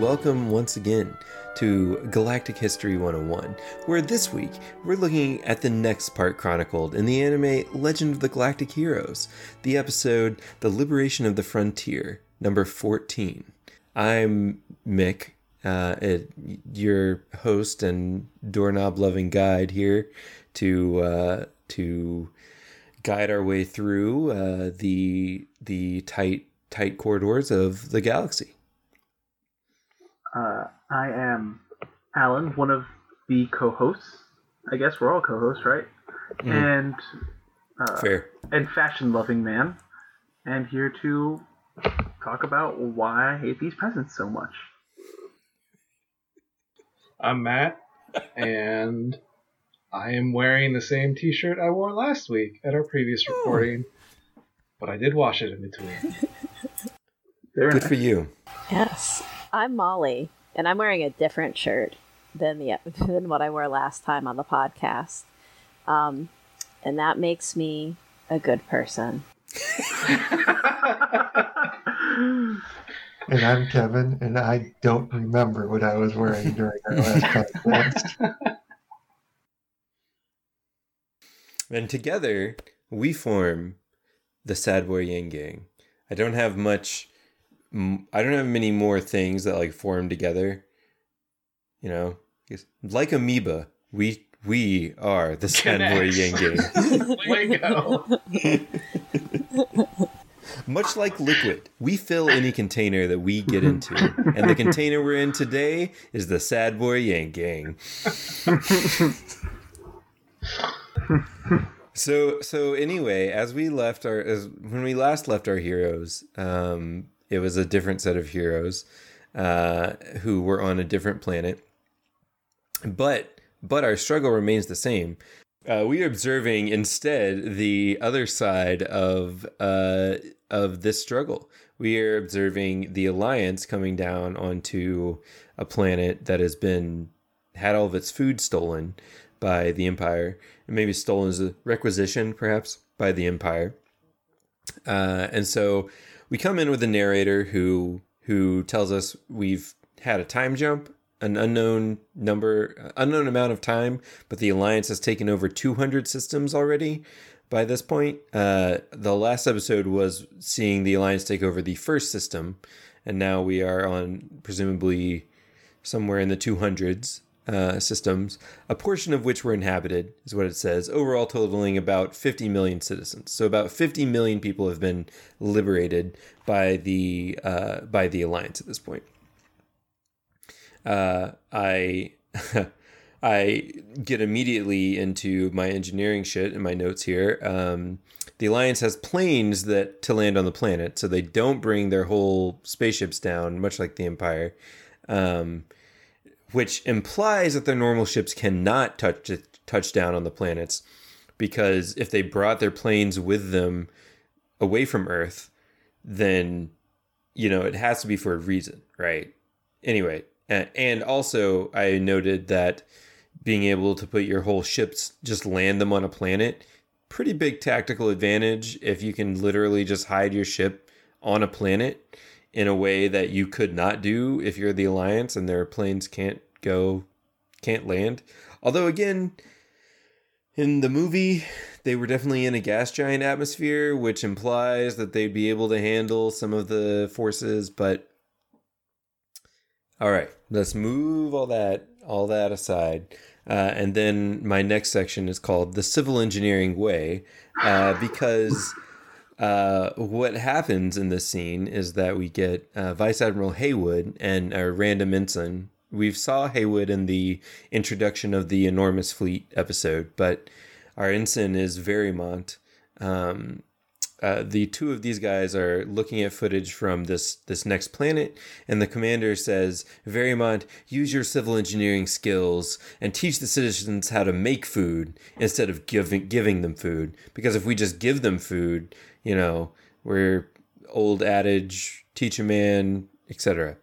welcome once again to Galactic History 101, where this week we're looking at the next part chronicled in the anime Legend of the Galactic Heroes, the episode The Liberation of the Frontier, number 14. I'm Mick, uh, your host and doorknob loving guide here to uh, to guide our way through uh, the the tight tight corridors of the galaxy. Uh, I am Alan, one of the co-hosts. I guess we're all co-hosts, right? Mhm. And uh, Fair. and fashion-loving man, and here to talk about why I hate these peasants so much. I'm Matt, and I am wearing the same T-shirt I wore last week at our previous recording, but I did wash it in between. Very Good nice. for you. Yes. I'm Molly, and I'm wearing a different shirt than the than what I wore last time on the podcast. Um, and that makes me a good person. And I'm Kevin, and I don't remember what I was wearing during our last podcast. And together we form the Sad Boy Yang Gang. I don't have much. M- I don't have many more things that like form together. You know, like amoeba, we we are the Sad Boy Connects. Yang Gang. Much like liquid, we fill any container that we get into, and the container we're in today is the Sad Boy Yang Gang. so so anyway, as we left our as when we last left our heroes, um, it was a different set of heroes uh, who were on a different planet, but but our struggle remains the same. Uh, we are observing instead the other side of uh, of this struggle. We are observing the alliance coming down onto a planet that has been had all of its food stolen by the empire, and maybe stolen as a requisition, perhaps by the empire. Uh, and so we come in with a narrator who who tells us we've had a time jump, an unknown number, unknown amount of time, but the alliance has taken over 200 systems already. By this point, uh, the last episode was seeing the alliance take over the first system, and now we are on presumably somewhere in the 200s uh, systems, a portion of which were inhabited, is what it says, overall totaling about 50 million citizens. So about 50 million people have been liberated by the uh, by the alliance at this point. Uh, I I get immediately into my engineering shit in my notes here. Um, the alliance has planes that to land on the planet, so they don't bring their whole spaceships down, much like the Empire. Um, which implies that their normal ships cannot touch touch down on the planets because if they brought their planes with them away from Earth, then you know it has to be for a reason, right? Anyway, and also I noted that being able to put your whole ships just land them on a planet pretty big tactical advantage if you can literally just hide your ship on a planet in a way that you could not do if you're the alliance and their planes can't go can't land. Although again in the movie they were definitely in a gas giant atmosphere which implies that they'd be able to handle some of the forces but all right let's move all that all that aside. Uh, and then my next section is called the civil engineering way uh, because uh, what happens in this scene is that we get uh, Vice Admiral Haywood and a random ensign. We saw Haywood in the introduction of the enormous fleet episode, but our ensign is Verimont. Um, uh, the two of these guys are looking at footage from this this next planet, and the commander says, "Verimont, use your civil engineering skills and teach the citizens how to make food instead of giving giving them food. Because if we just give them food, you know, we're old adage, teach a man, etc."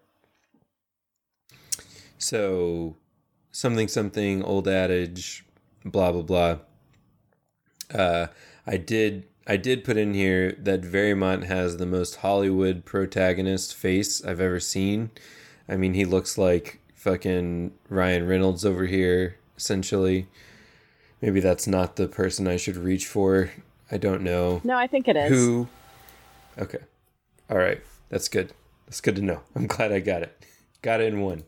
So, something something old adage, blah blah blah. Uh, I did I did put in here that Verimont has the most Hollywood protagonist face I've ever seen. I mean, he looks like fucking Ryan Reynolds over here, essentially. Maybe that's not the person I should reach for. I don't know. No, I think it is. Who? Okay. All right. That's good. That's good to know. I'm glad I got it. Got it in one.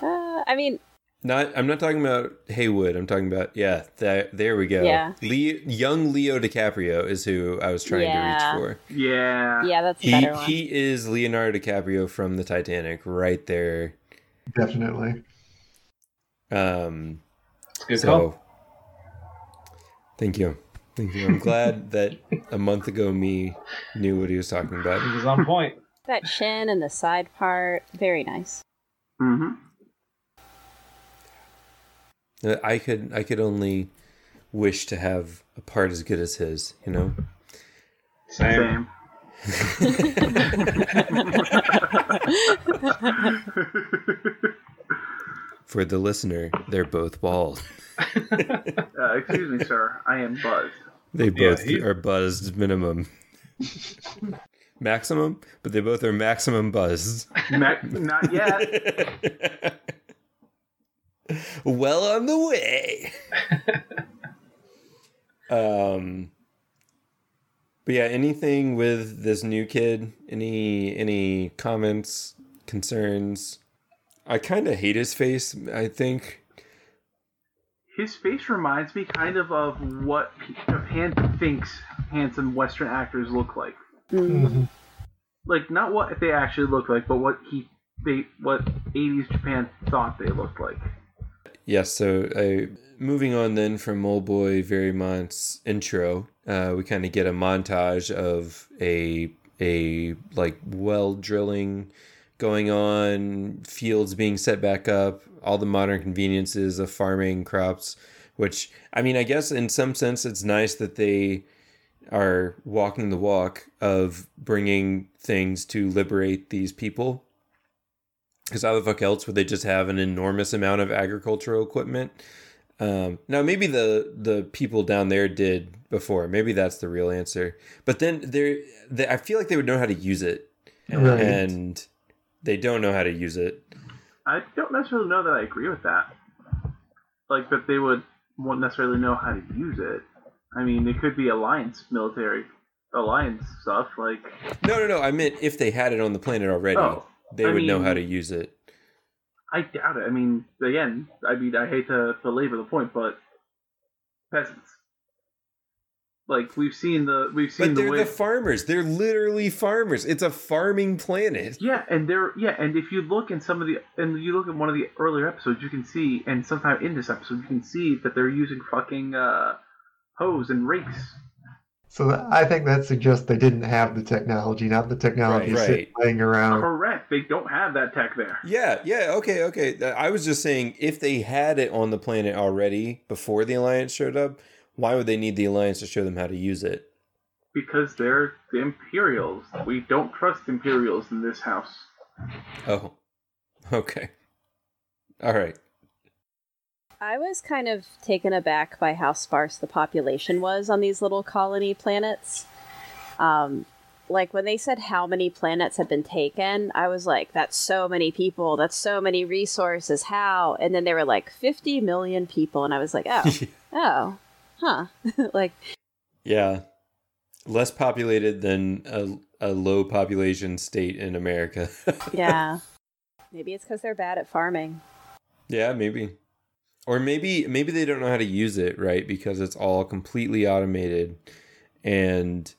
Uh, I mean, Not. I'm not talking about Haywood. I'm talking about yeah. That, there we go. Yeah. Leo, young Leo DiCaprio is who I was trying Yeah. to reach for. Yeah. yeah, that's a He better one. he is Leonardo DiCaprio from the Titanic, right there. Definitely. Um. It's good so. call. Thank you. Thank you. I'm glad that a month ago me knew what he was talking about. He was on point. that chin and the side part, very nice. Mm-hmm. I could I could only wish to have a part as good as his, you know. Same. Same. For the listener, they're both bald. Uh, excuse me, sir. I am buzzed. They Yeah, both he- are buzzed minimum. maximum, but they both are maximum buzzed. Ma- not yet. well on the way. um but yeah, anything with this new kid? Any any comments, concerns? I kind of hate his face, I think. His face reminds me kind of of what Japan thinks handsome Western actors look like. Mm. Mhm. Like not what they actually look like, but what he they what 80s Japan thought they looked like. Yes, so uh, moving on then from Old Boy Verymont's intro, uh, we kind of get a montage of a a like well drilling going on, fields being set back up, all the modern conveniences of farming crops. Which I mean, I guess in some sense, it's nice that they are walking the walk of bringing things to liberate these people because how the fuck else would they just have an enormous amount of agricultural equipment? Um, now maybe the the people down there did before. Maybe that's the real answer. But then there, they, I feel like they would know how to use it, Right. and they don't know how to use it. I don't necessarily know that I agree with that. Like that they would won't necessarily know how to use it. I mean, it could be alliance military alliance stuff. Like No, no, no. I meant if they had it on the planet already, Oh, they I would know how to use it. I doubt it. I mean, again, I mean, I hate to belabor the point, but peasants. Like we've seen the we've seen But the they're way. the farmers. They're literally farmers. It's a farming planet. yeah, and they're yeah, and if you look in some of the and you look at one of the earlier episodes, you can see, and sometime in this episode, you can see that they're using fucking uh, hoes and rakes. So th- I think that suggests they didn't have the technology, not the technology Right, sitting right. laying around. Correct. They don't have that tech there. Yeah, yeah, okay, okay. I was just saying if they had it on the planet already before the Alliance showed up, why would they need the Alliance to show them how to use it? Because they're the Imperials. We don't trust Imperials in this house. Oh, okay. All right. I was kind of taken aback by how sparse the population was on these little colony planets. Um, like when they said how many planets had been taken, I was like, that's so many people, that's so many resources, how? And then they were like 50 million people, and I was like, oh, oh, huh. like, yeah. Less populated than a, a low population state in America. yeah. Maybe it's because they're bad at farming. yeah, maybe. Or maybe maybe they don't know how to use it, right? Because it's all completely automated and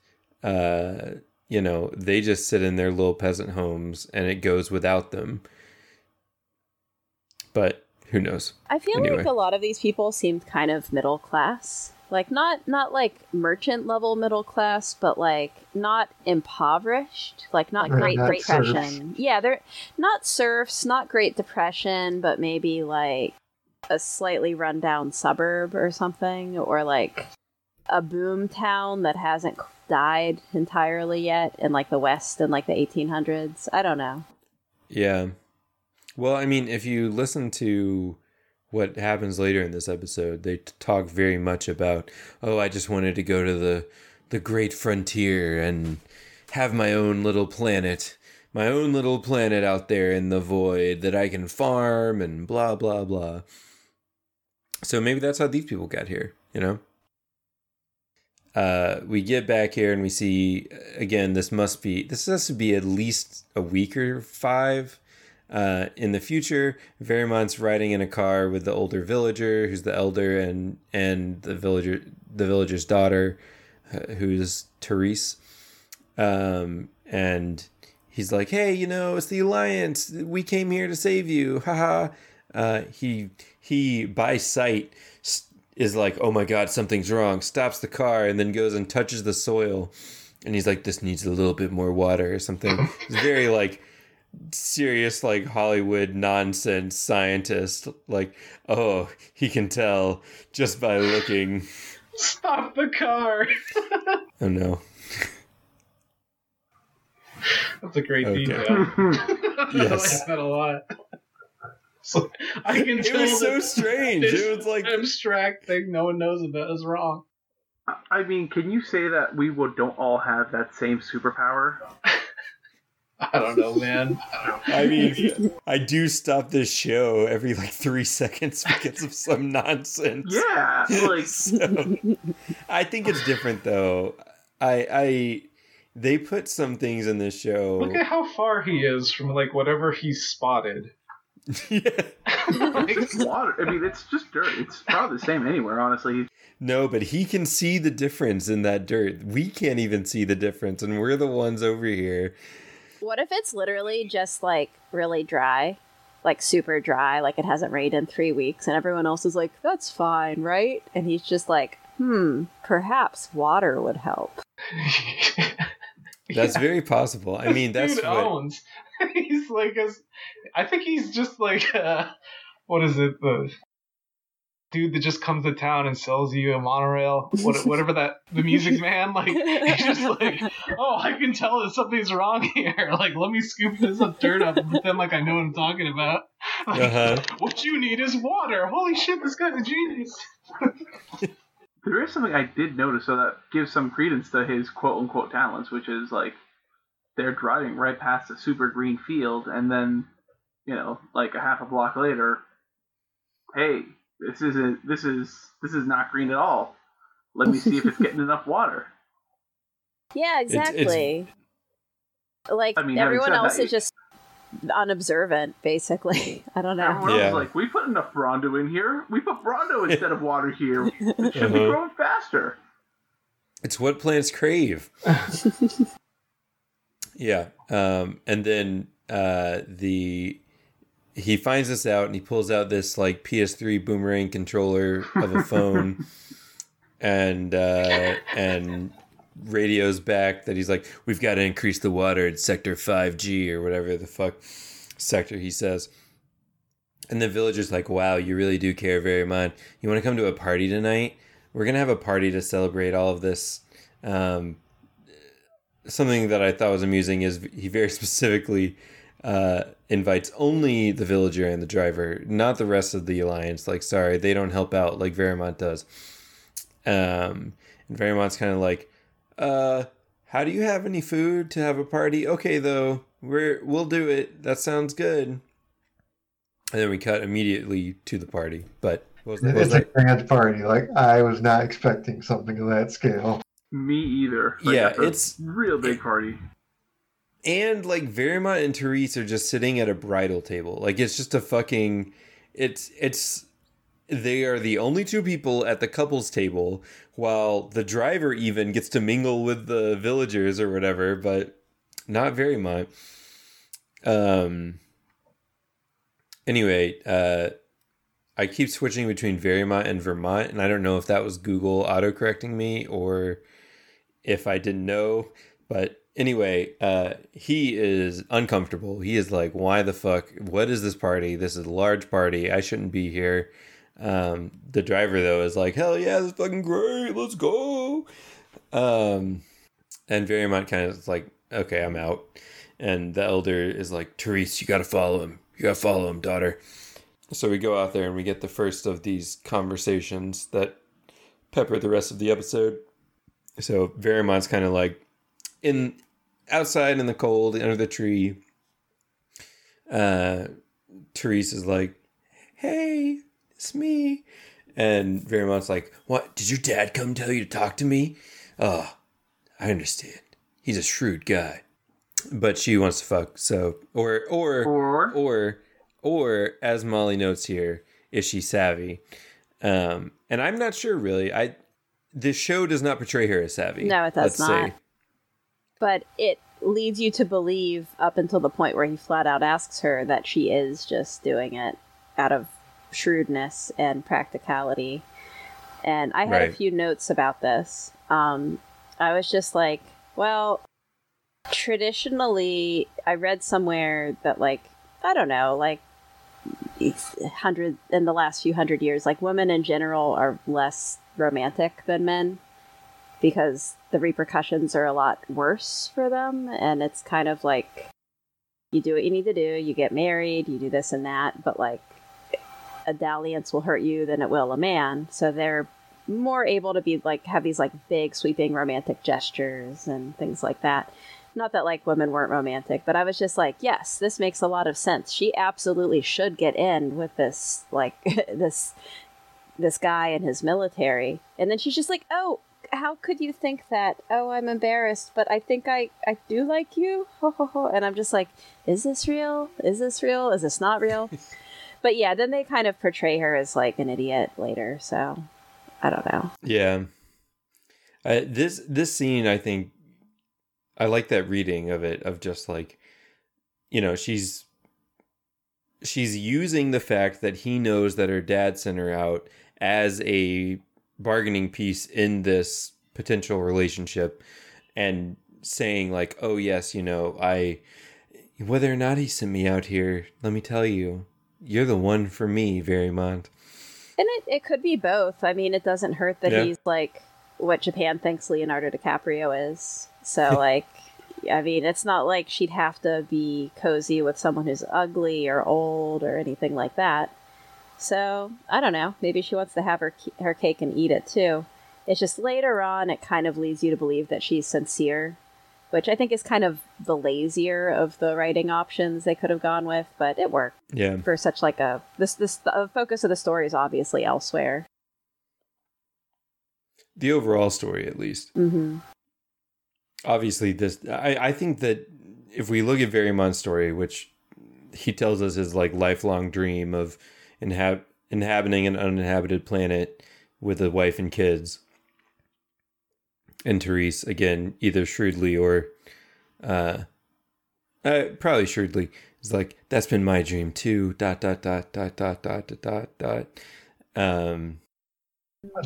uh you know, they just sit in their little peasant homes and it goes without them. But who knows? I feel Anyway. like a lot of these people seemed kind of middle class. Like not not like merchant level middle class, but like not impoverished. Like not Right, Great not Depression. Yeah, they're not serfs, not Great Depression, but maybe like a slightly rundown suburb or something, or like a boom town that hasn't died entirely yet in like the West in like the 1800s. I don't know. Yeah. Well, I mean, if you listen to what happens later in this episode, they talk very much about, oh, I just wanted to go to the the great frontier and have my own little planet my own little planet out there in the void that I can farm and blah blah blah. So maybe that's how these people got here, you know? Uh, we get back here and we see again. This must be this has to be at least a week or five. Uh, in the future, Verimont's riding in a car with the older villager, who's the elder, and and the villager, the villager's daughter, uh, who's Therese. Um, and he's like, "Hey, you know, it's the Alliance. We came here to save you." Haha. Uh, he he by sight is like, "Oh my god, something's wrong." Stops the car and then goes and touches the soil, and he's like, "This needs a little bit more water or something." It's very like serious like Hollywood nonsense scientist. Like, oh, he can tell just by looking. Stop the car. Oh no. That's a great Okay. detail. Yes. I like that a lot. So, I can It tell was so strange. It was like abstract thing no one knows about is wrong. I mean, can you say that we will, don't all have that same superpower? I don't know, man. I mean, I do stop this show every like three seconds because of some nonsense. Yeah, like So, I think it's different though. I I they put some things in this show. Look at how far he is from like whatever he's spotted. yeah. it's water. I mean, it's just dirt. It's probably the same anywhere, honestly. No, but he can see the difference in that dirt. We can't even see the difference, and we're the ones over here. What if it's literally just like really dry? Like super dry, like it hasn't rained in three weeks, and everyone else is like, that's fine, right? And he's just like, hmm, perhaps water would help. That's very possible. I mean, that's dude what. owns. he's like a, I think he's just like uh, what is it the dude that just comes to town and sells you a monorail, what, whatever that the music man like. He's just like, oh, I can tell that something's wrong here. Like, let me scoop this up dirt up and pretend like I know what I'm talking about. Like, Uh-huh. What you need is water. Holy shit, this guy's a genius. There is something I did notice, so that gives some credence to his quote unquote talents, which is like they're driving right past a super green field, and then you know, like a half a block later, hey, this isn't this is this is not green at all. Let me see if it's getting enough water. Yeah, It's- it's- exactly. like I mean, everyone else that, is just unobservant, basically. I don't know. Everyone else Yeah. is like, we put enough Brawndo in here. We put Brawndo instead of water here. It should be Uh-huh. growing faster. It's what plants crave. yeah. Um, and then uh, the he finds this out and he pulls out this like PS3 boomerang controller of a phone and uh, and radios back that he's like, we've got to increase the water at sector 5G or whatever the fuck sector he says. And the villager's like, wow, you really do care very much. You want to come to a party tonight? We're going to have a party to celebrate all of this. Um, something that I thought was amusing is he very specifically uh, invites only the villager and the driver, not the rest of the alliance. Like, sorry, they don't help out like Verimont does. Um, and Verimont's kind of like, uh, how do you have any food to have a party? Okay, though, we're we'll do it. That sounds good. And then we cut immediately to the party. But what was, what was It's a that? grand party. Like I was not expecting something of that scale. Me either. Like, Yeah, that's a it's- real big party. And like Verimont and Therese are just sitting at a bridal table. Like it's just a fucking it's it's they are the only two people at the couples table while the driver even gets to mingle with the villagers or whatever, but not Verimont. Um anyway, uh I keep switching between Verimont and Vermont and I don't know if that was Google autocorrecting me or if I didn't know, but anyway, uh, he is uncomfortable. He is like, "Why the fuck? What is this party? This is a large party. I shouldn't be here." Um, the driver though is like, "Hell yeah, this is fucking great. Let's go." Um, and Verimont kind of is like, "Okay, I'm out." And the elder is like, "Therese, you gotta follow him. You gotta follow him, daughter." So we go out there and we get the first of these conversations that pepper the rest of the episode. So Verimont's kind of like, in outside in the cold under the tree, uh, Therese is like, "Hey, it's me," and Verimont's like, "What? Did your dad come tell you to talk to me?" Oh, I understand. He's a shrewd guy, but she wants to fuck. So, or or Or or or as Molly notes here, is she savvy? Um, and I'm not sure really. I the show does not portray her as savvy. No, it does not. But it leads you to believe up until the point where he flat out asks her that she is just doing it out of shrewdness and practicality. And I had Right. a few notes about this. Um, I was just like, well, traditionally, I read somewhere that, like, I don't know, like, hundred in the last few hundred years, like women in general are less romantic than men because the repercussions are a lot worse for them. And it's kind of like you do what you need to do. You get married you do this and that but like a dalliance will hurt you than it will a man. So they're more able to be like have these like big sweeping romantic gestures and things like that. Not that like women weren't romantic but i was just like yes this makes a lot of sense. She absolutely should get in with this like this this guy and his military. And then she's just like oh how could you think that oh i'm embarrassed but i think i i do like you? Ho, ho, ho. and i'm just like is this real? Is this real? Is this not real? But yeah then they kind of portray her as like an idiot later so i don't know. Yeah. Uh, this this scene, I think, I like that reading of it of just like, you know, she's she's using the fact that he knows that her dad sent her out as a bargaining piece in this potential relationship, and saying like, oh yes, you know, I whether or not he sent me out here, let me tell you, you're the one for me, Verimont. and it, it could be both i mean it doesn't hurt that Yeah. he's like what japan thinks leonardo dicaprio is so like i mean it's not like she'd have to be cozy with someone who's ugly or old or anything like that so i don't know maybe she wants to have her her cake and eat it too it's just later on it kind of leads you to believe that she's sincere which i think is kind of the lazier of the writing options they could have gone with but it worked Yeah. for such like a this this the focus of the story is obviously elsewhere The overall story, at least. mm-hmm. obviously this I, I think that if we look at Verymont's story, which he tells us is like lifelong dream of inhab- inhabiting an uninhabited planet with a wife and kids. And Therese, again, either shrewdly or uh, uh, probably shrewdly, is like, that's been my dream too. Dot, dot, dot, dot, dot, dot, dot, dot. Um,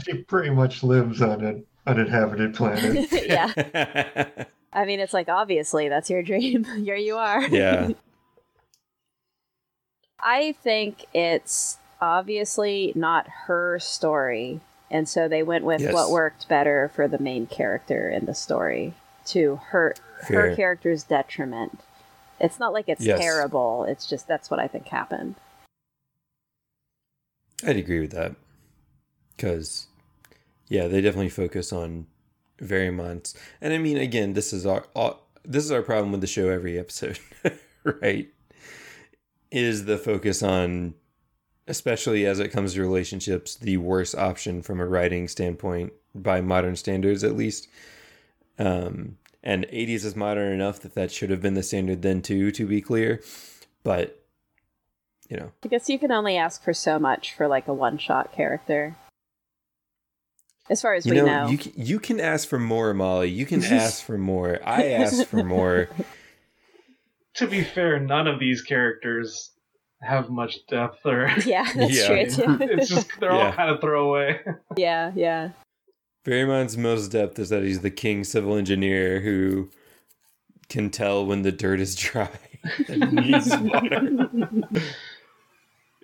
she pretty much lives on an uninhabited planet. yeah. I mean, it's like, obviously, that's your dream. Here you are. yeah i think it's obviously not her story and so they went with Yes. what worked better for the main character in the story to her her character's detriment it's not like it's Yes. terrible it's just that's what i think happened I'd agree with that. Because, yeah, they definitely focus on Verymont's. And I mean, again, this is our, our this is our problem with the show every episode, right? Is the focus on, especially as it comes to relationships, the worst option from a writing standpoint by modern standards, at least. Um, and 80s is modern enough that that should have been the standard then too, to be clear. But, you know, I guess you can only ask for so much for like a one shot character. As far as You we know, know. you can, you can ask for more, Molly. You can ask for more. I asked for more. To be fair, none of these characters have much depth or yeah, that's Yeah. true too. it's just they're all Yeah. kind of throwaway. yeah, yeah. Verymont's most depth is that he's the king civil engineer who can tell when the dirt is dry and needs water.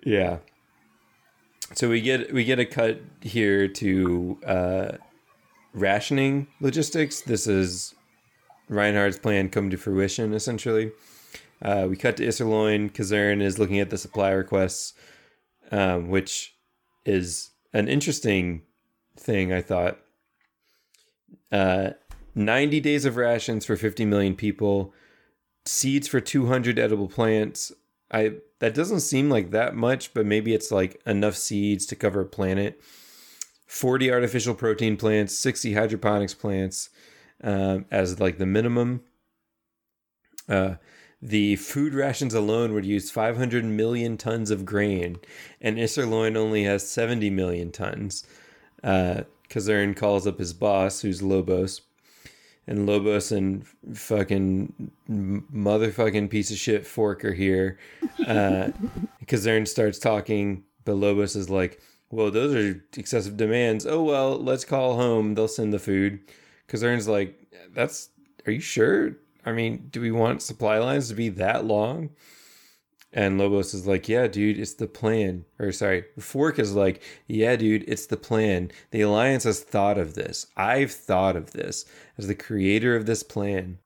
yeah. So we get we get a cut here to uh, rationing logistics. This is Reinhard's plan come to fruition, essentially. Uh, we cut to Iserlohn. Kazern is looking at the supply requests, um, which is an interesting thing, I thought. Uh, 90 days of rations for 50 million people, seeds for 200 edible plants. I that doesn't seem like that much, but maybe it's like enough seeds to cover a planet. 40 artificial protein plants, 60 hydroponics plants um, as like the minimum. Uh, the food rations alone would use 500 million tons of grain, and Iserlohn only has 70 million tons. Uh, Kazern calls up his boss, who's Lobos, and Lobos and fucking motherfucking piece of shit Fork are here. Uh, Kazern starts talking, but Lobos is like, well, those are excessive demands. Oh, well, let's call home. They'll send the food. Kazern's like, that's, are you sure? I mean, do we want supply lines to be that long? And Lobos is like, yeah, dude, it's the plan. Or sorry, Fork is like, yeah, dude, it's the plan. The Alliance has thought of this. I've thought of this as the creator of this plan.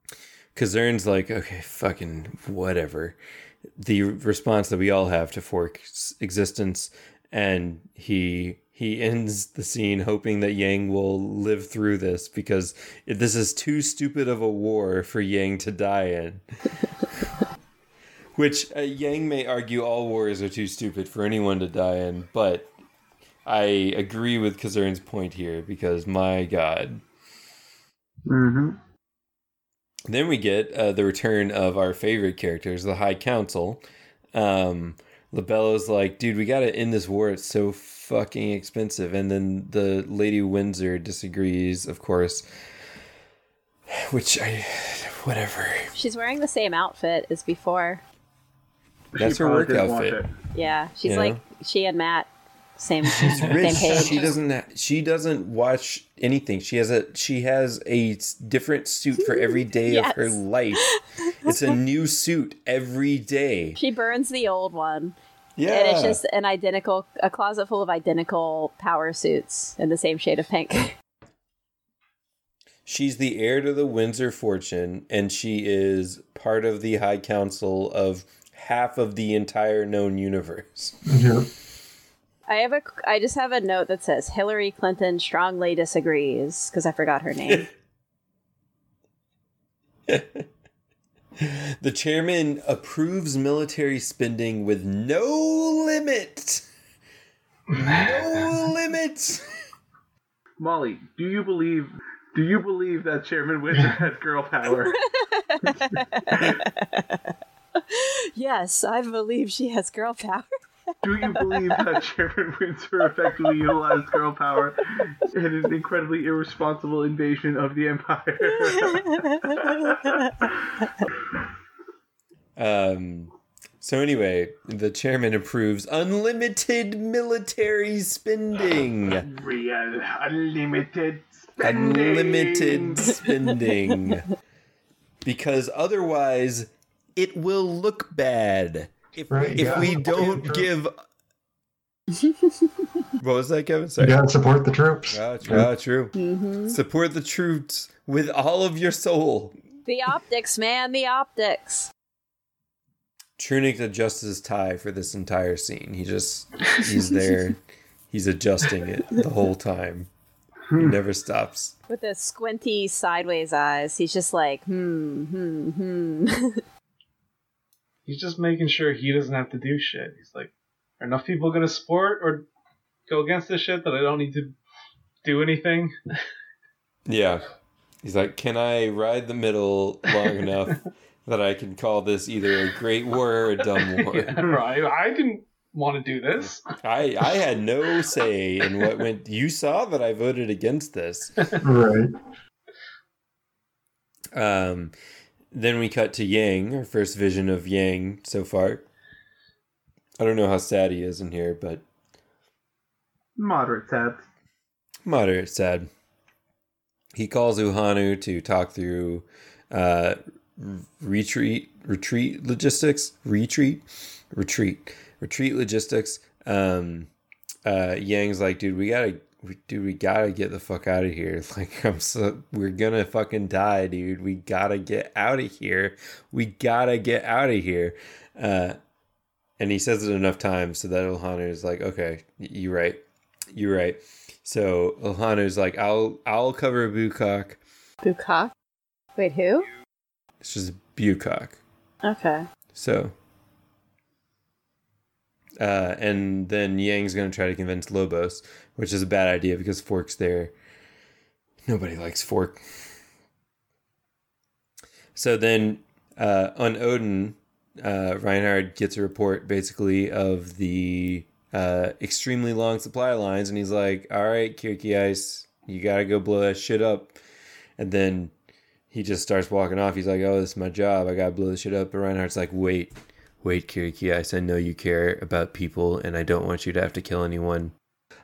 Kazern's like, okay, fucking whatever. The response that we all have to Fork's existence, and he he ends the scene hoping that Yang will live through this because this is too stupid of a war for Yang to die in. Which uh, Yang may argue all wars are too stupid for anyone to die in, but I agree with Kazern's point here because my god. Mm-hmm. Then we get uh, the return of our favorite characters, the High Council. Um, Labello's like, dude, we gotta end this war. It's so fucking expensive. And then the Lady Windsor disagrees, of course. Which I, whatever. She's wearing the same outfit as before. That's She her work outfit. Yeah, she's Yeah. like she and Matt, same She's same rich. page. She doesn't. ha- She doesn't watch anything. She has a. She has a different suit for every day of her life. It's a new suit every day. She burns the old one, Yeah. and it's just an identical, a closet full of identical power suits in the same shade of pink. She's the heir to the Windsor fortune, and she is part of the High Council of half of the entire known universe. Yep. I have a, I just have a note that says Hillary Clinton strongly disagrees because I forgot her name. The chairman approves military spending with no limit. No limit. Molly, do you believe? Do you believe that Chairman Windsor had girl power? yes, I believe she has girl power. Do you believe that Chairman Windsor effectively utilized girl power in an incredibly irresponsible invasion of the Empire? Um. So anyway, the chairman approves unlimited military spending. Real unlimited spending. Unlimited spending. Because otherwise, it will look bad. If, Right, if yeah. we don't give. what was that, Kevin? You Sorry. gotta support the troops. Ah, true. ah, true. hmm Support the troops with all of your soul. The optics, man, the optics. Trunicht adjusts his tie for this entire scene. He just he's there. he's adjusting it the whole time. He never stops. With the squinty sideways eyes, he's just like, hmm, hmm, hmm. He's just making sure he doesn't have to do shit. He's like, are enough people gonna support or go against this shit that I don't need to do anything? Yeah. He's like, "Can I ride the middle long enough that I can call this either a great war or a dumb war?" Yeah, right. I didn't want to do this. I I had no say in what went. You saw that I voted against this. Right. Um, then we cut to Yang, our first vision of Yang so far. I don't know how sad he is in here, but Moderate sad. moderate sad. He calls Uhanu to talk through uh, retreat, retreat logistics, retreat, retreat, retreat logistics. Um, uh, Yang's like, dude, we gotta, we, dude, we gotta get the fuck out of here. Like, I'm so, we're gonna fucking die, dude. We gotta get out of here. We gotta get out of here. Uh, and he says it enough times so that Ohana is like, okay, you're right, you're right. So Ohanu's like, I'll I'll cover Bukak. Bukak? Wait, who? It's just Bukak. Okay. So, uh, and then Yang's gonna try to convince Lobos, which is a bad idea because Fork's there. Nobody likes Fork. So then, uh, on Odin, uh, Reinhard gets a report basically of the uh, extremely long supply lines, and he's like, "All right, Kircheis, you gotta go blow that shit up." And then he just starts walking off. He's like, "Oh, this is my job. I gotta blow this shit up." But Reinhard's like, "Wait, wait, Kircheis. I know you care about people, and I don't want you to have to kill anyone.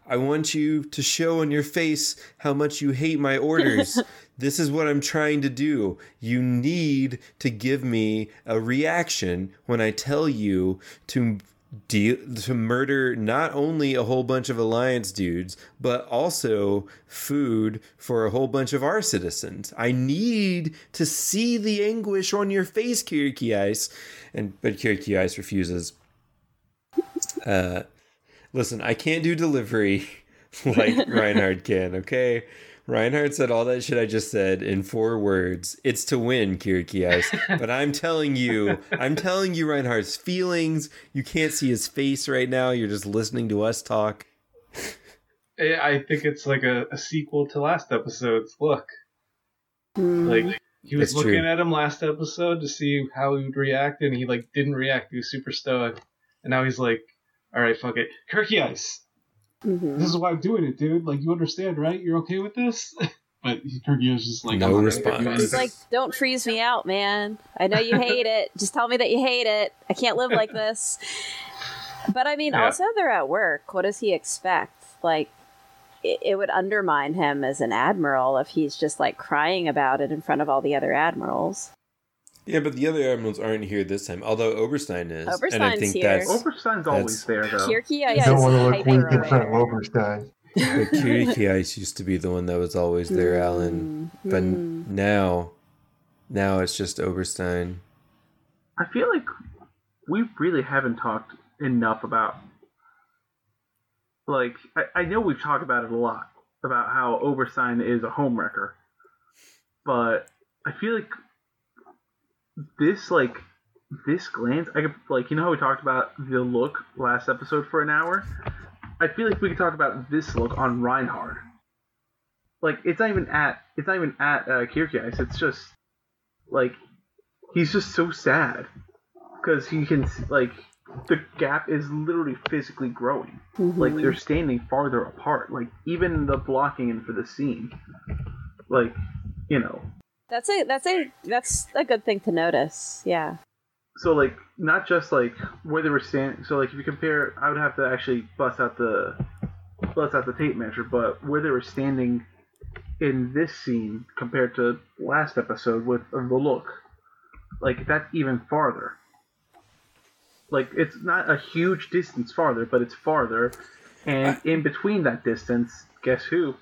I want you to show on your face how much you hate my orders. this is what I'm trying to do. You need to give me a reaction when I tell you to deal to murder not only a whole bunch of alliance dudes but also food for a whole bunch of our citizens i need to see the anguish on your face kircheis and but kircheis refuses uh listen i can't do delivery like reinhard can okay Reinhard said all that shit I just said in four words. It's to win, Kircheis. But I'm telling you, I'm telling you Reinhard's feelings. You can't see his face right now. You're just listening to us talk. I I think it's like a, a sequel to last episode's look. Mm. Like he was That's looking true. at him last episode to see how he would react, and he like didn't react. He was super stoic, and now he's like, "All right, fuck it, Kircheis. hmm This is why I'm doing it, dude. Like you understand, right? You're okay with this?" but Kirky was just like, No response. do He's anything." like, don't freeze me out, man. I know you hate it. Just tell me that you hate it. I can't live like this. But I mean, Yeah. also they're at work. What does he expect? Like, it, it would undermine him as an admiral if he's just like crying about it in front of all the other admirals. Yeah, but the other admirals aren't here this time. Although Oberstein is, and I think here. that's Oberstein's always there though. Kirky You don't want to look weak in hyper front of. Oberstein. but Kircheis used to be the one that was always there, Alan. But Mm. now, now it's just Oberstein. I feel like we really haven't talked enough about like I, I know we've talked about it a lot about how Oberstein is a homewrecker, but I feel like this like this glance I could like you know how we talked about the look last episode for an hour. I feel like we could talk about this look on Reinhard. Like it's not even at it's not even at uh, Kierkegaard. It's just like he's just so sad because he can like the gap is literally physically growing. Like Mhm. they're standing farther apart. Like even the blocking in for the scene, like you know. That's a that's a that's a good thing to notice. Yeah. So like not just like where they were standing. So like if you compare, I would have to actually bust out the bust out the tape measure, but where they were standing in this scene compared to last episode with the look, like that's even farther. Like it's not a huge distance farther, but it's farther, and in between that distance, guess who?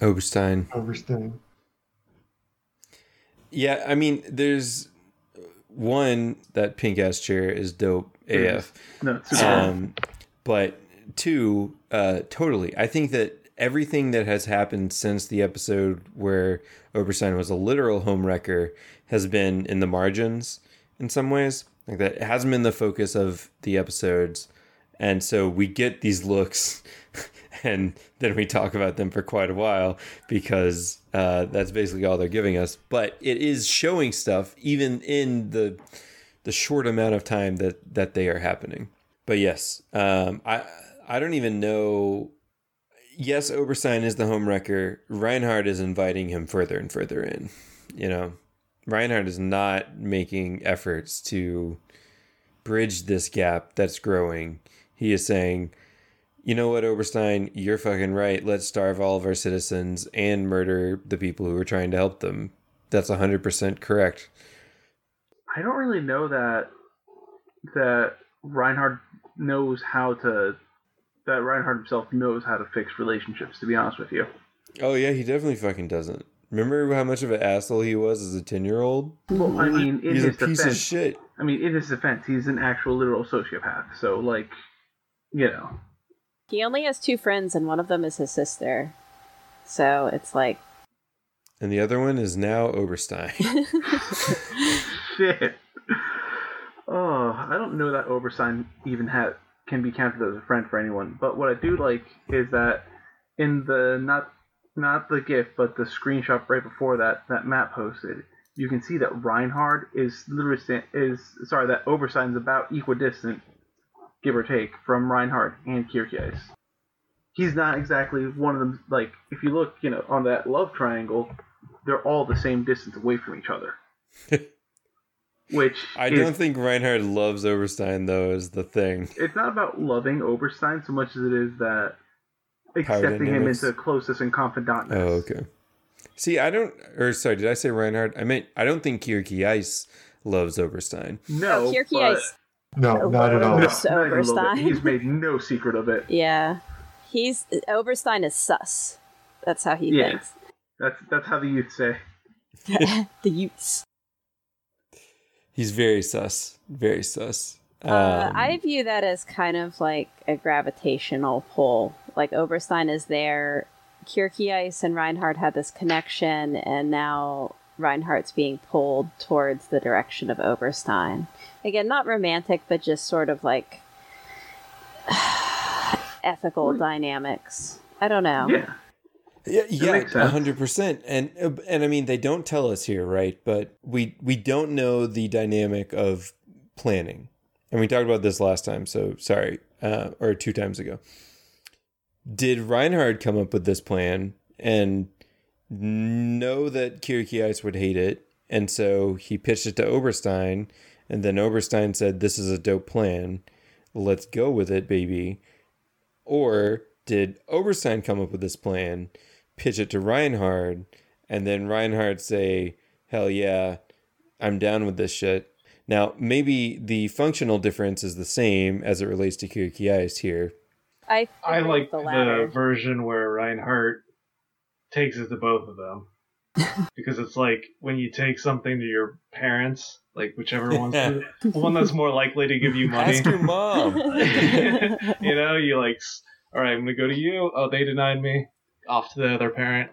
Oberstein. Oberstein. Yeah, I mean, there's one that pink ass chair is dope AF. No, Um, but two, uh, totally. I think that everything that has happened since the episode where Oberstein was a literal homewrecker has been in the margins in some ways. Like that it hasn't been the focus of the episodes. And so we get these looks and then we talk about them for quite a while because uh, that's basically all they're giving us. But it is showing stuff even in the the short amount of time that that they are happening. But yes, um, I I don't even know. Yes, Oberstein is the homewrecker. Reinhard is inviting him further and further in. You know, Reinhard is not making efforts to bridge this gap that's growing. He is saying, you know what, Oberstein, you're fucking right. Let's starve all of our citizens and murder the people who are trying to help them. That's 100% correct. I don't really know that that Reinhard knows how to that Reinhard himself knows how to fix relationships. To be honest with you, Oh, yeah, he definitely fucking doesn't. Remember how much of an asshole he was as a 10 year old? well, I mean, in He's a piece of shit. I mean, in his defense, he's an actual literal sociopath. So, like, you know, He only has two friends, and one of them is his sister. So it's like And the other one is now Oberstein. Shit. Oh, I don't know that Oberstein even had can be counted as a friend for anyone. But what I do like is that in the not not the GIF, but the screenshot right before that that Matt posted, you can see that Reinhard is literally sta- is sorry that Oberstein's about equidistant, give or take, from Reinhard and Kircheis. He's not exactly one of them. Like if you look, you know, on that love triangle, they're all the same distance away from each other. Which I is- don't think Reinhard loves Oberstein though. Is the thing. it's not about loving Oberstein so much as it is that accepting him into closest and confidant. Oh, okay. See, I don't. Or sorry, did I say Reinhard? I meant I don't think Kircheis loves Oberstein. No, oh, but- Kircheis. No, not at all. No, Loves not even a little bit. Oberstein. He's made no secret of it. Yeah. He's Oberstein is sus. That's how he Yeah. thinks. That's that's how the youth say. the youths. He's very sus. Very sus. Uh, Um, I view that as kind of like a gravitational pull. Like Oberstein is there, Kircheis and Reinhard had this connection, and now Reinhard's being pulled towards the direction of Oberstein. Again, not romantic, but just sort of like ethical dynamics. I don't know. Yeah. Yeah, yeah, hundred percent. And uh, and I mean, they don't tell us here, right? But we we don't know the dynamic of planning, and we talked about this last time. So sorry, uh, or two times ago. Did Reinhard come up with this plan and know that Kircheis would hate it, and so he pitched it to Oberstein, and then Oberstein said, "This is a dope plan. Let's go with it, baby." Or did Oberstein come up with this plan, pitch it to Reinhard, and then Reinhard say, hell yeah, I'm down with this shit? Now, maybe the functional difference is the same as it relates to Kircheis here. I I like the the, version where Reinhard takes it to both of them. because it's like when you take something to your parents, like whichever one's the the one that's more likely to give you money. Ask your mom. you know, you like, all right, I'm gonna go to you. Oh, they denied me. Off to the other parent.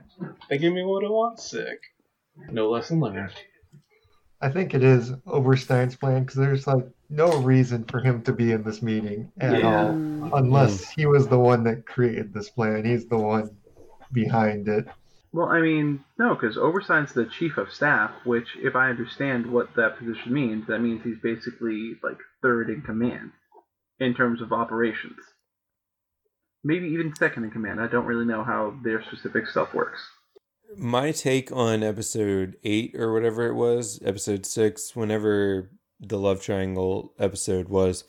They give me what I want. Sick. No lesson learned. I think it is Oberstein's plan because there's like no reason for him to be in this meeting at Yeah. all, Mm. unless he was the one that created this plan. He's the one behind it. Well, I mean, no, because Oberstein's the chief of staff, which, if I understand what that position means, that means he's basically like third in command in terms of operations. Maybe even second in command. I don't really know how their specific stuff works. My take on episode eight or whatever it was, episode six, whenever the love triangle episode was,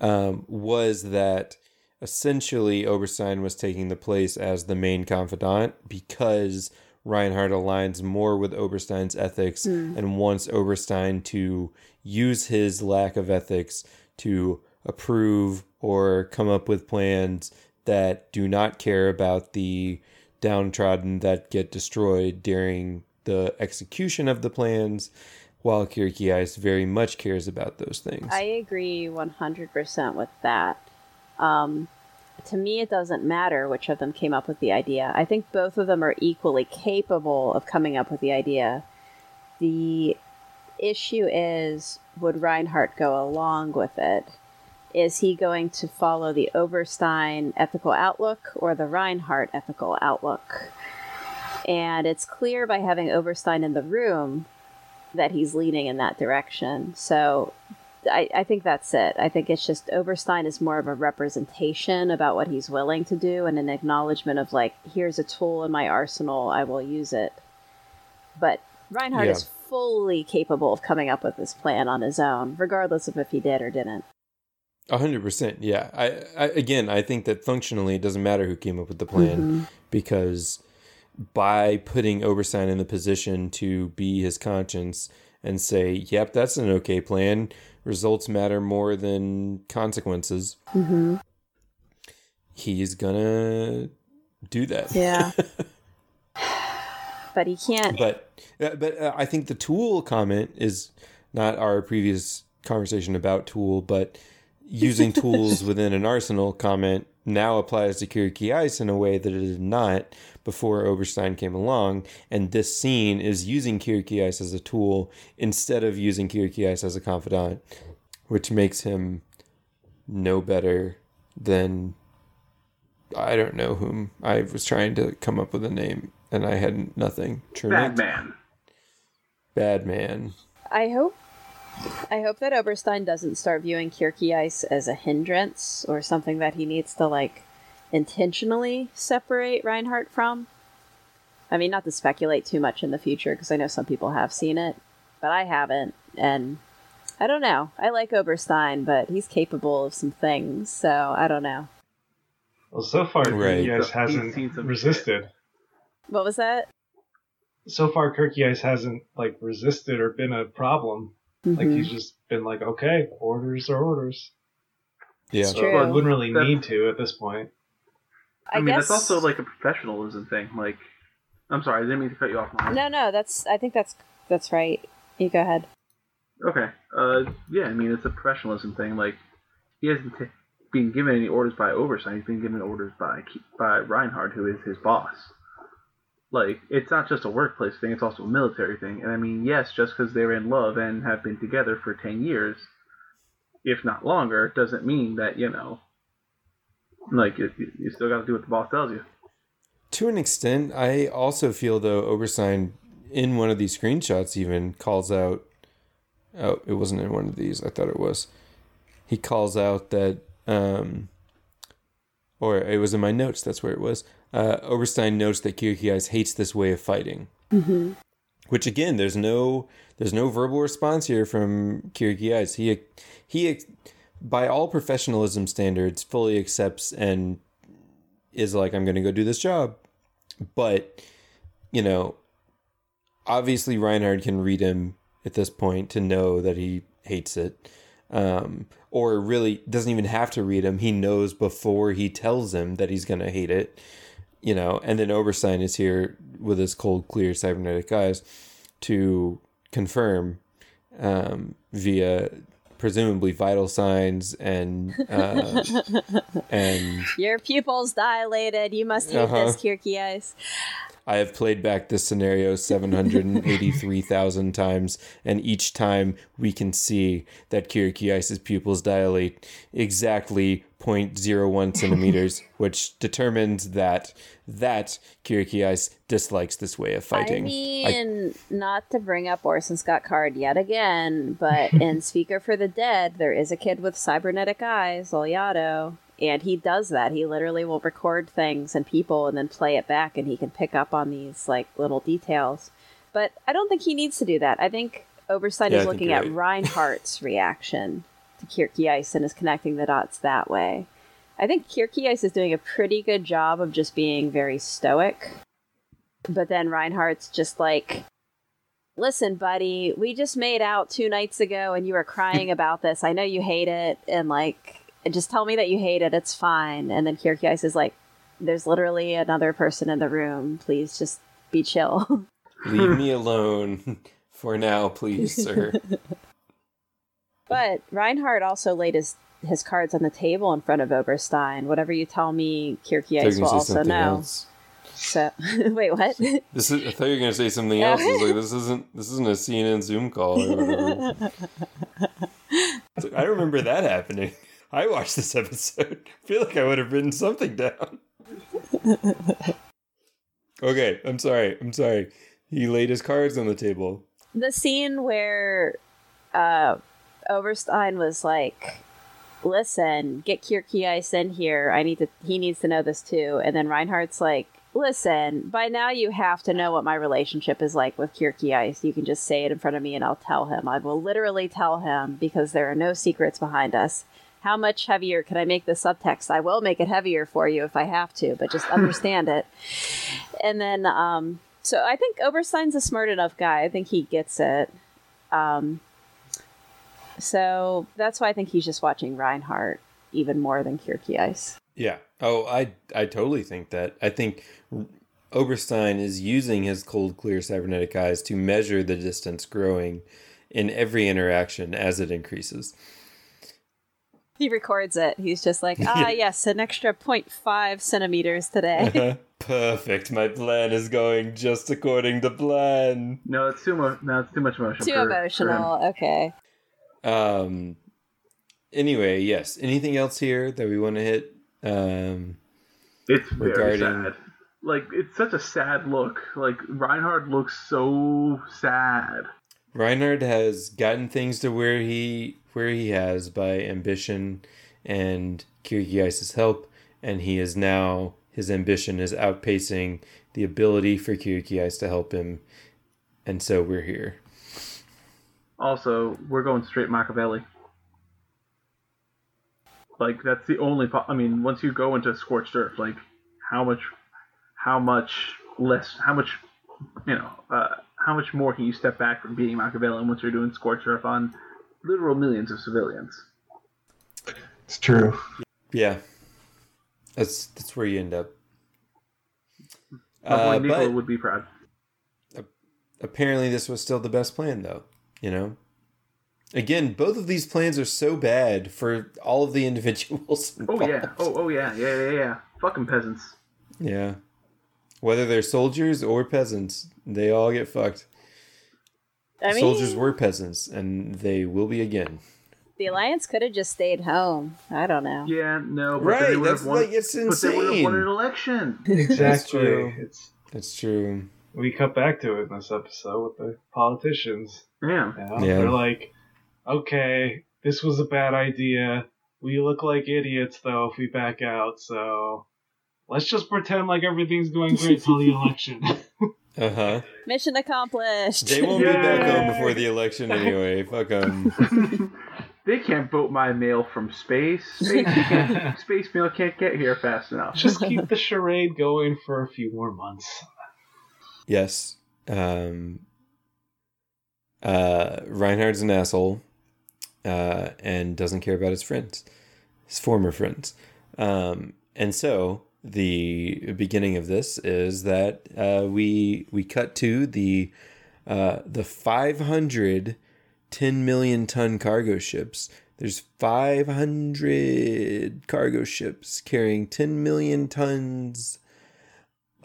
um, was that essentially Oberstein was taking the place as the main confidant because Reinhard aligns more with Oberstein's ethics Hmm. and wants Oberstein to use his lack of ethics to approve or come up with plans that do not care about the downtrodden that get destroyed during the execution of the plans, while Kircheis very much cares about those things. I agree 100% with that. Um, to me, it doesn't matter which of them came up with the idea. I think both of them are equally capable of coming up with the idea. The issue is would Reinhard go along with it? Is he going to follow the Oberstein ethical outlook or the Reinhard ethical outlook? And it's clear by having Oberstein in the room that he's leaning in that direction. So I, I think that's it. I think it's just Oberstein is more of a representation about what he's willing to do and an acknowledgement of like, here's a tool in my arsenal, I will use it. But Reinhard Yeah. is fully capable of coming up with this plan on his own, regardless of if he did or didn't. A hundred percent, yeah. I, I again, I think that functionally, it doesn't matter who came up with the plan Mhm. because by putting Oberstein in the position to be his conscience and say, "Yep, that's an okay plan," results matter more than consequences. Mhm. He's gonna do that. Yeah. But he can't. but but uh, I think the tool comment is not our previous conversation about tool, but using tools within an arsenal comment now applies to Kircheis in a way that it did not before Oberstein came along. And this scene is using Kircheis as a tool instead of using Kircheis as a confidant, which makes him no better than I don't know whom. I was trying to come up with a name and I had nothing. Bad man. Bad man. I hope I hope that Oberstein doesn't start viewing Kircheis as a hindrance or something that he needs to like intentionally separate Reinhard from. I mean, not to speculate too much in the future because I know some people have seen it, but I haven't, and I don't know. I like Oberstein, but he's capable of some things, so I don't know. Well, so far, Right. Kircheis hasn't seen some resisted. What was that? So far, Kircheis hasn't like resisted or been a problem. Like Mhm. he's just been like, okay, orders are orders. Yeah. It's So true. wouldn't really That's- need to at this point. I, I, mean, guess that's also like a professionalism thing. Like, I'm sorry, I didn't mean to cut you off. Mom. no, no. That's I think that's that's right. You go ahead. Okay. Uh, yeah, I mean, it's a professionalism thing. Like, he hasn't t- been given any orders by Oversight. He's been given orders by by Reinhard, who is his boss. Like, it's not just a workplace thing; it's also a military thing. And I mean, yes, just because they're in love and have been together for ten years, if not longer, doesn't mean that you know, like, you, you you still got to do what the boss tells you. To an extent, I also feel though Oberstein in one of these screenshots even calls out. Oh, it wasn't in one of these. I thought it was. He calls out that, um, or it was in my notes. That's where it was. Uh, Oberstein notes that Ice hates this way of fighting. Mm-hmm. Which again, there's no there's no verbal response here from Ice. He he by all professionalism standards fully accepts and is like I'm going to go do this job. But you know, obviously Reinhard can read him at this point to know that he hates it. Um, or really doesn't even have to read him. He knows before he tells him that he's going to hate it you know, and then Oberstein is here with his cold, clear cybernetic eyes to confirm um, via presumably vital signs and uh, and Your pupils dilated. You must hate Uh-huh. this, Kirky. I have played back this scenario 783,000 times, and each time we can see that Kircheis's pupils dilate exactly 0.01 centimeters, which determines that that Kircheis dislikes this way of fighting. I mean, not to bring up Orson Scott Card yet again, but in Speaker for the Dead, there is a kid with cybernetic eyes, Olhado, and he does that. He literally will record things and people and then play it back, and he can pick up on these like little details. But I don't think he needs to do that. I think Oberstein Yeah, is think looking at right. Reinhard's reaction to Kircheis and is connecting the dots that way. I think Kircheis is doing a pretty good job of just being very stoic. But then Reinhard's just like, listen, buddy, we just made out two nights ago and you were crying about this. I know you hate it. And like, just tell me that you hate it. It's fine. And then Kircheis is like, there's literally another person in the room. Please just be chill. Leave me alone for now, please, sir. But Reinhard also laid his, his cards on the table in front of Oberstein. Whatever you tell me, Kirky I thought Ice you will were gonna say also know. else. So, wait, what? This is, I thought you were going to say something else. I was like, this isn't this isn't a CNN Zoom call or whatever. Like, I remember that happening. I watched this episode. I feel like I would have written something down. okay, I'm sorry. I'm sorry. He laid his cards on the table. the scene where uh Oberstein was like listen get Kirky in here. I need to he needs to know this too. And then Reinhard's like listen by now you have to know what my relationship is like with Kirky you can just say it in front of me and I'll tell him. I will literally tell him because there are no secrets behind us. How much heavier can I make the subtext? I will make it heavier for you if I have to but just understand it. And then um so I think Oberstein's a smart enough guy. I think he gets it. Um, so that's why I think he's just watching Reinhard even more than Kircheis. Yeah. Oh, I I totally think that. I think Oberstein is using his cold, clear cybernetic eyes to measure the distance growing in every interaction as it increases. He records it. He's just like, ah, yes, an extra 0.5 centimeters today. Perfect. My plan is going just according to plan. No, it's too much. No, it's too much emotion. Too for- for emotional. Okay. Um. Anyway, yes. Anything else here that we want to hit? Um. It's very regarding- sad. Like it's such a sad look. Like Reinhard looks so sad. Reinhard has gotten things to where he where he has by ambition and Kircheis's help, and he is now his ambition is outpacing the ability for Kircheis to help him, and so we're here. Also, we're going straight Machiavelli. Like that's the only. Po- I mean, once you go into scorched earth, like how much, how much less, how much, you know, uh, how much more can you step back from being Machiavelli once you're doing scorched earth on literal millions of civilians? It's true. Yeah, that's that's where you end up. My boy Uh, Nicola but would be proud. apparently, this was still the best plan, though. You know, again, both of these plans are so bad for all of the individuals. Oh yeah. Oh oh yeah. Yeah yeah yeah. Fucking peasants. Yeah. Whether they're soldiers or peasants, they all get fucked. I mean, soldiers were peasants, and they will be again. the Alliance could have just stayed home. I don't know. Yeah. No. But Right, They that's have won, like it's But they would have won an election. Exactly. true. It's That's true. We cut back to it in this episode with the politicians. Yeah. You know? Yeah. They're like, okay, this was a bad idea. We look like idiots though if we back out, so let's just pretend like everything's going great till the election. Uh huh. Mission accomplished. They won't be back home before the election anyway. Fuck them. they can't vote my mail from space. Space, space mail can't get here fast enough. just keep the charade going for a few more months. Yes. Um. Uh, Reinhard's an asshole, uh, and doesn't care about his friends, his former friends. Um, and so the beginning of this is that uh, we we cut to the uh, the 500 10 million ton cargo ships. There's 500 cargo ships carrying 10 million tons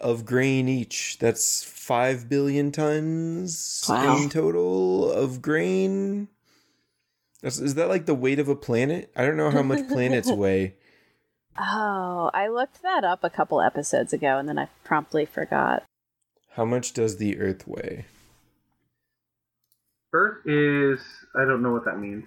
of grain each. That's 5 billion tons Wow. in total of grain. Is, is that like the weight of a planet? I don't know how much planets weigh. Oh, I looked that up a couple episodes ago and then I promptly forgot. How much does the Earth weigh? Earth is. I don't know what that means.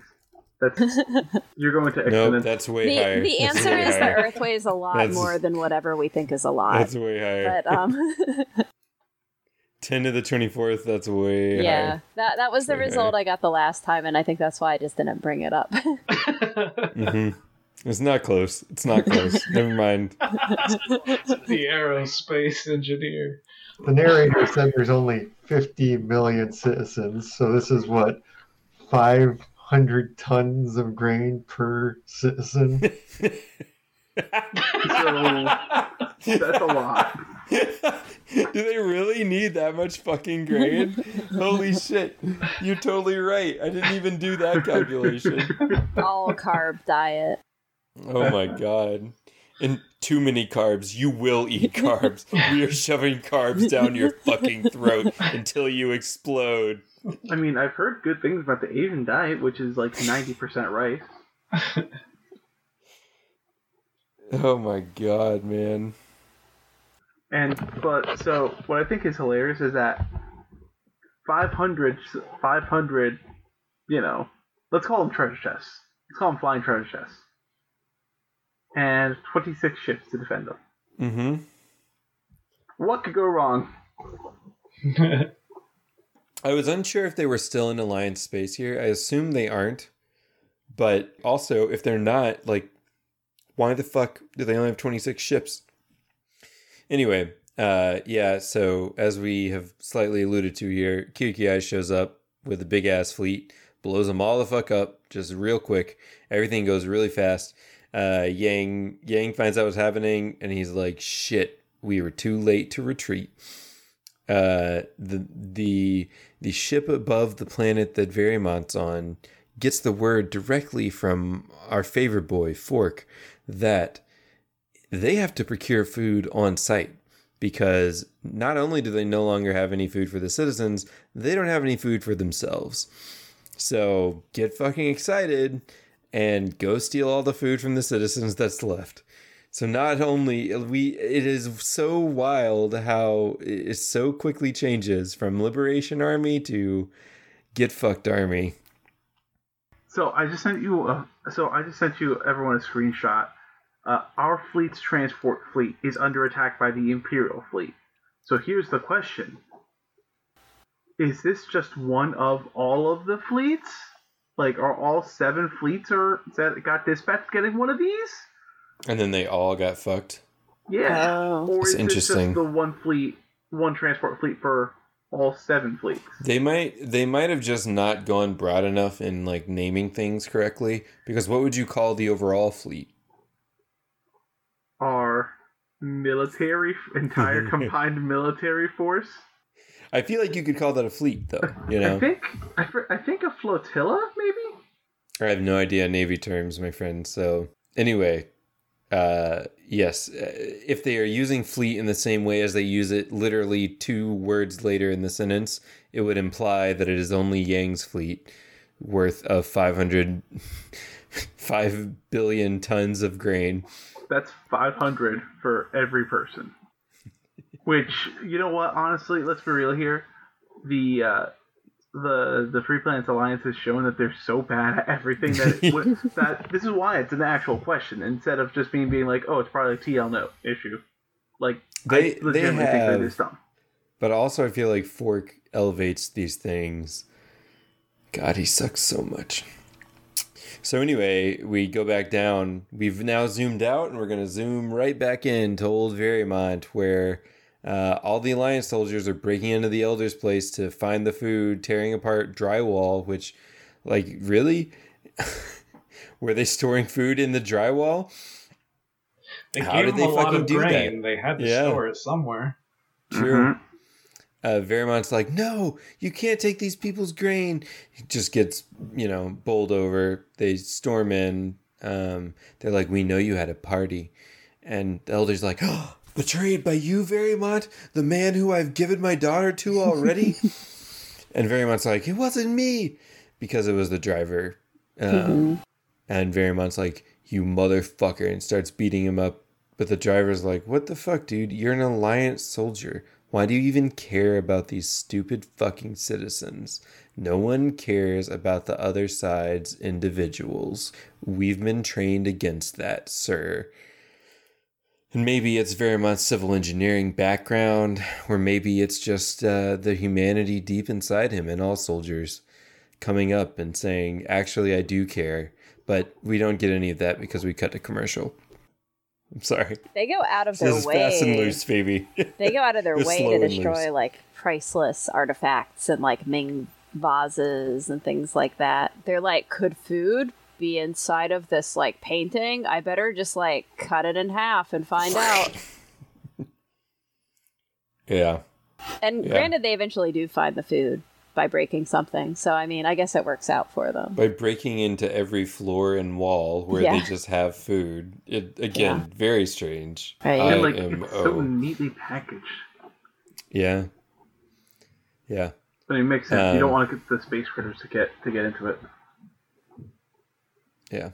That's you're going to No, exponent. that's way The, higher. the That's answer way is the. Earth weighs a lot That's- more than whatever we think is a lot. That's way higher. But um, 10 to the 24th, that's way yeah, higher. that that was the Way result higher. I got the last time, and I think that's why I just didn't bring it up. mm-hmm. It's not close. It's not close. Never mind. the aerospace engineer. The narrator said there's only 50 million citizens, so this is what 500 tons of grain per citizen. so that's a lot. Do they really need that much fucking grain? Holy shit. You're totally right. I didn't even do that calculation. All carb diet. Oh my god. And too many carbs. You will eat carbs. We are shoving carbs down your fucking throat until you explode. I mean, I've heard good things about the Asian diet, which is like ninety percent rice. Oh my god, man. And but so what I think is hilarious is that 500, 500, you know, let's call them treasure chests. Let's call them flying treasure chests. And 26 ships to defend them. Mm-hmm. What could go wrong? I was unsure if they were still in Alliance space here. I assume they aren't. But also, if they're not, like, why the fuck do they only have 26 ships? Anyway, uh, yeah, so as we have slightly alluded to here, Kircheis shows up with a big ass fleet, blows them all the fuck up, just real quick. Everything goes really fast. Uh, Yang Yang finds out what's happening, and he's like, "Shit, we were too late to retreat." Uh, the the the ship above the planet that Verimont's on gets the word directly from our favorite boy, Fork, that they have to procure food on site because not only do they no longer have any food for the citizens, they don't have any food for themselves. So get fucking excited and go steal all the food from the citizens that's left. So not only we it is so wild how it so quickly changes from Liberation Army to Get Fucked Army. So I just sent you. A, so I just sent you everyone a screenshot. Uh, our fleet's transport fleet is under attack by the Imperial fleet. So here's the question: Is this just one of all of the fleets? Like, are all seven fleets are that got dispatched getting one of these? And then they all got fucked. Yeah. Oh. or That's is this interesting. just the one fleet, one transport fleet for all seven fleets? They might they might have just not gone broad enough in like naming things correctly because what would you call the overall fleet? Our military entire combined military force. I feel like you could call that a fleet though, you I know. think I, fr- I think a flotilla maybe. I have no idea navy terms, my friend. So anyway, uh yes, uh, if they are using fleet in the same way as they use it literally two words later in the sentence, it would imply that it is only Yang's fleet worth of 500 5 billion tons of grain. That's 500 for every person. Which you know what? Honestly, let's be real here. The uh, the the Free Planets Alliance has shown that they're so bad at everything that it that this is why it's an actual question instead of just being being like, oh, it's probably a TL no issue. Like They- I they legitimately think have- that is dumb. But also, I feel like Fork elevates these things. God, he sucks so much. So anyway, we go back down. We've now zoomed out, and we're gonna zoom right back in to Old Verymont, where uh, all the Alliance soldiers are breaking into the Elder's place to find the food, tearing apart drywall. Which, like, really, were they storing food in the drywall? They How gave did them they a lot fucking of do that? grain. They had to Yeah. store it somewhere. True. Mhm. uh, Verymont's like, no, you can't take these people's grain. He just gets, you know, bowled over. They storm in. Um, they're like, we know you had a party. And the elder's like, oh, betrayed by you, Verymont, the man who I've given my daughter to already. and Verymont's like, it wasn't me, because it was the driver. Um, And Verymont's like, you motherfucker, and starts beating him up. But the driver's like, what the fuck, dude? You're an Alliance soldier. Why do you even care about these stupid fucking citizens? No one cares about the other side's individuals. We've been trained against that, sir. And maybe it's very much civil engineering background, or maybe it's just uh, the humanity deep inside him and all soldiers coming up and saying, actually, I do care. But we don't get any of that because we cut to commercial. I'm sorry. They go out of This their is fast and way. loose, baby. They go out of their way to destroy like priceless artifacts and like Ming vases and things like that. They're like, could food be inside of this like painting? I better just like cut it in half and find out. yeah. And Yeah. granted, they eventually do find the food by breaking something. So I mean, I guess it works out for them. By breaking into every floor and wall where they just have food. It again, very strange. Right. I And like am it's so neatly packaged. Yeah. Yeah. I mean, it makes sense. you don't Um, want to get the space critters to get to get into it. Yeah.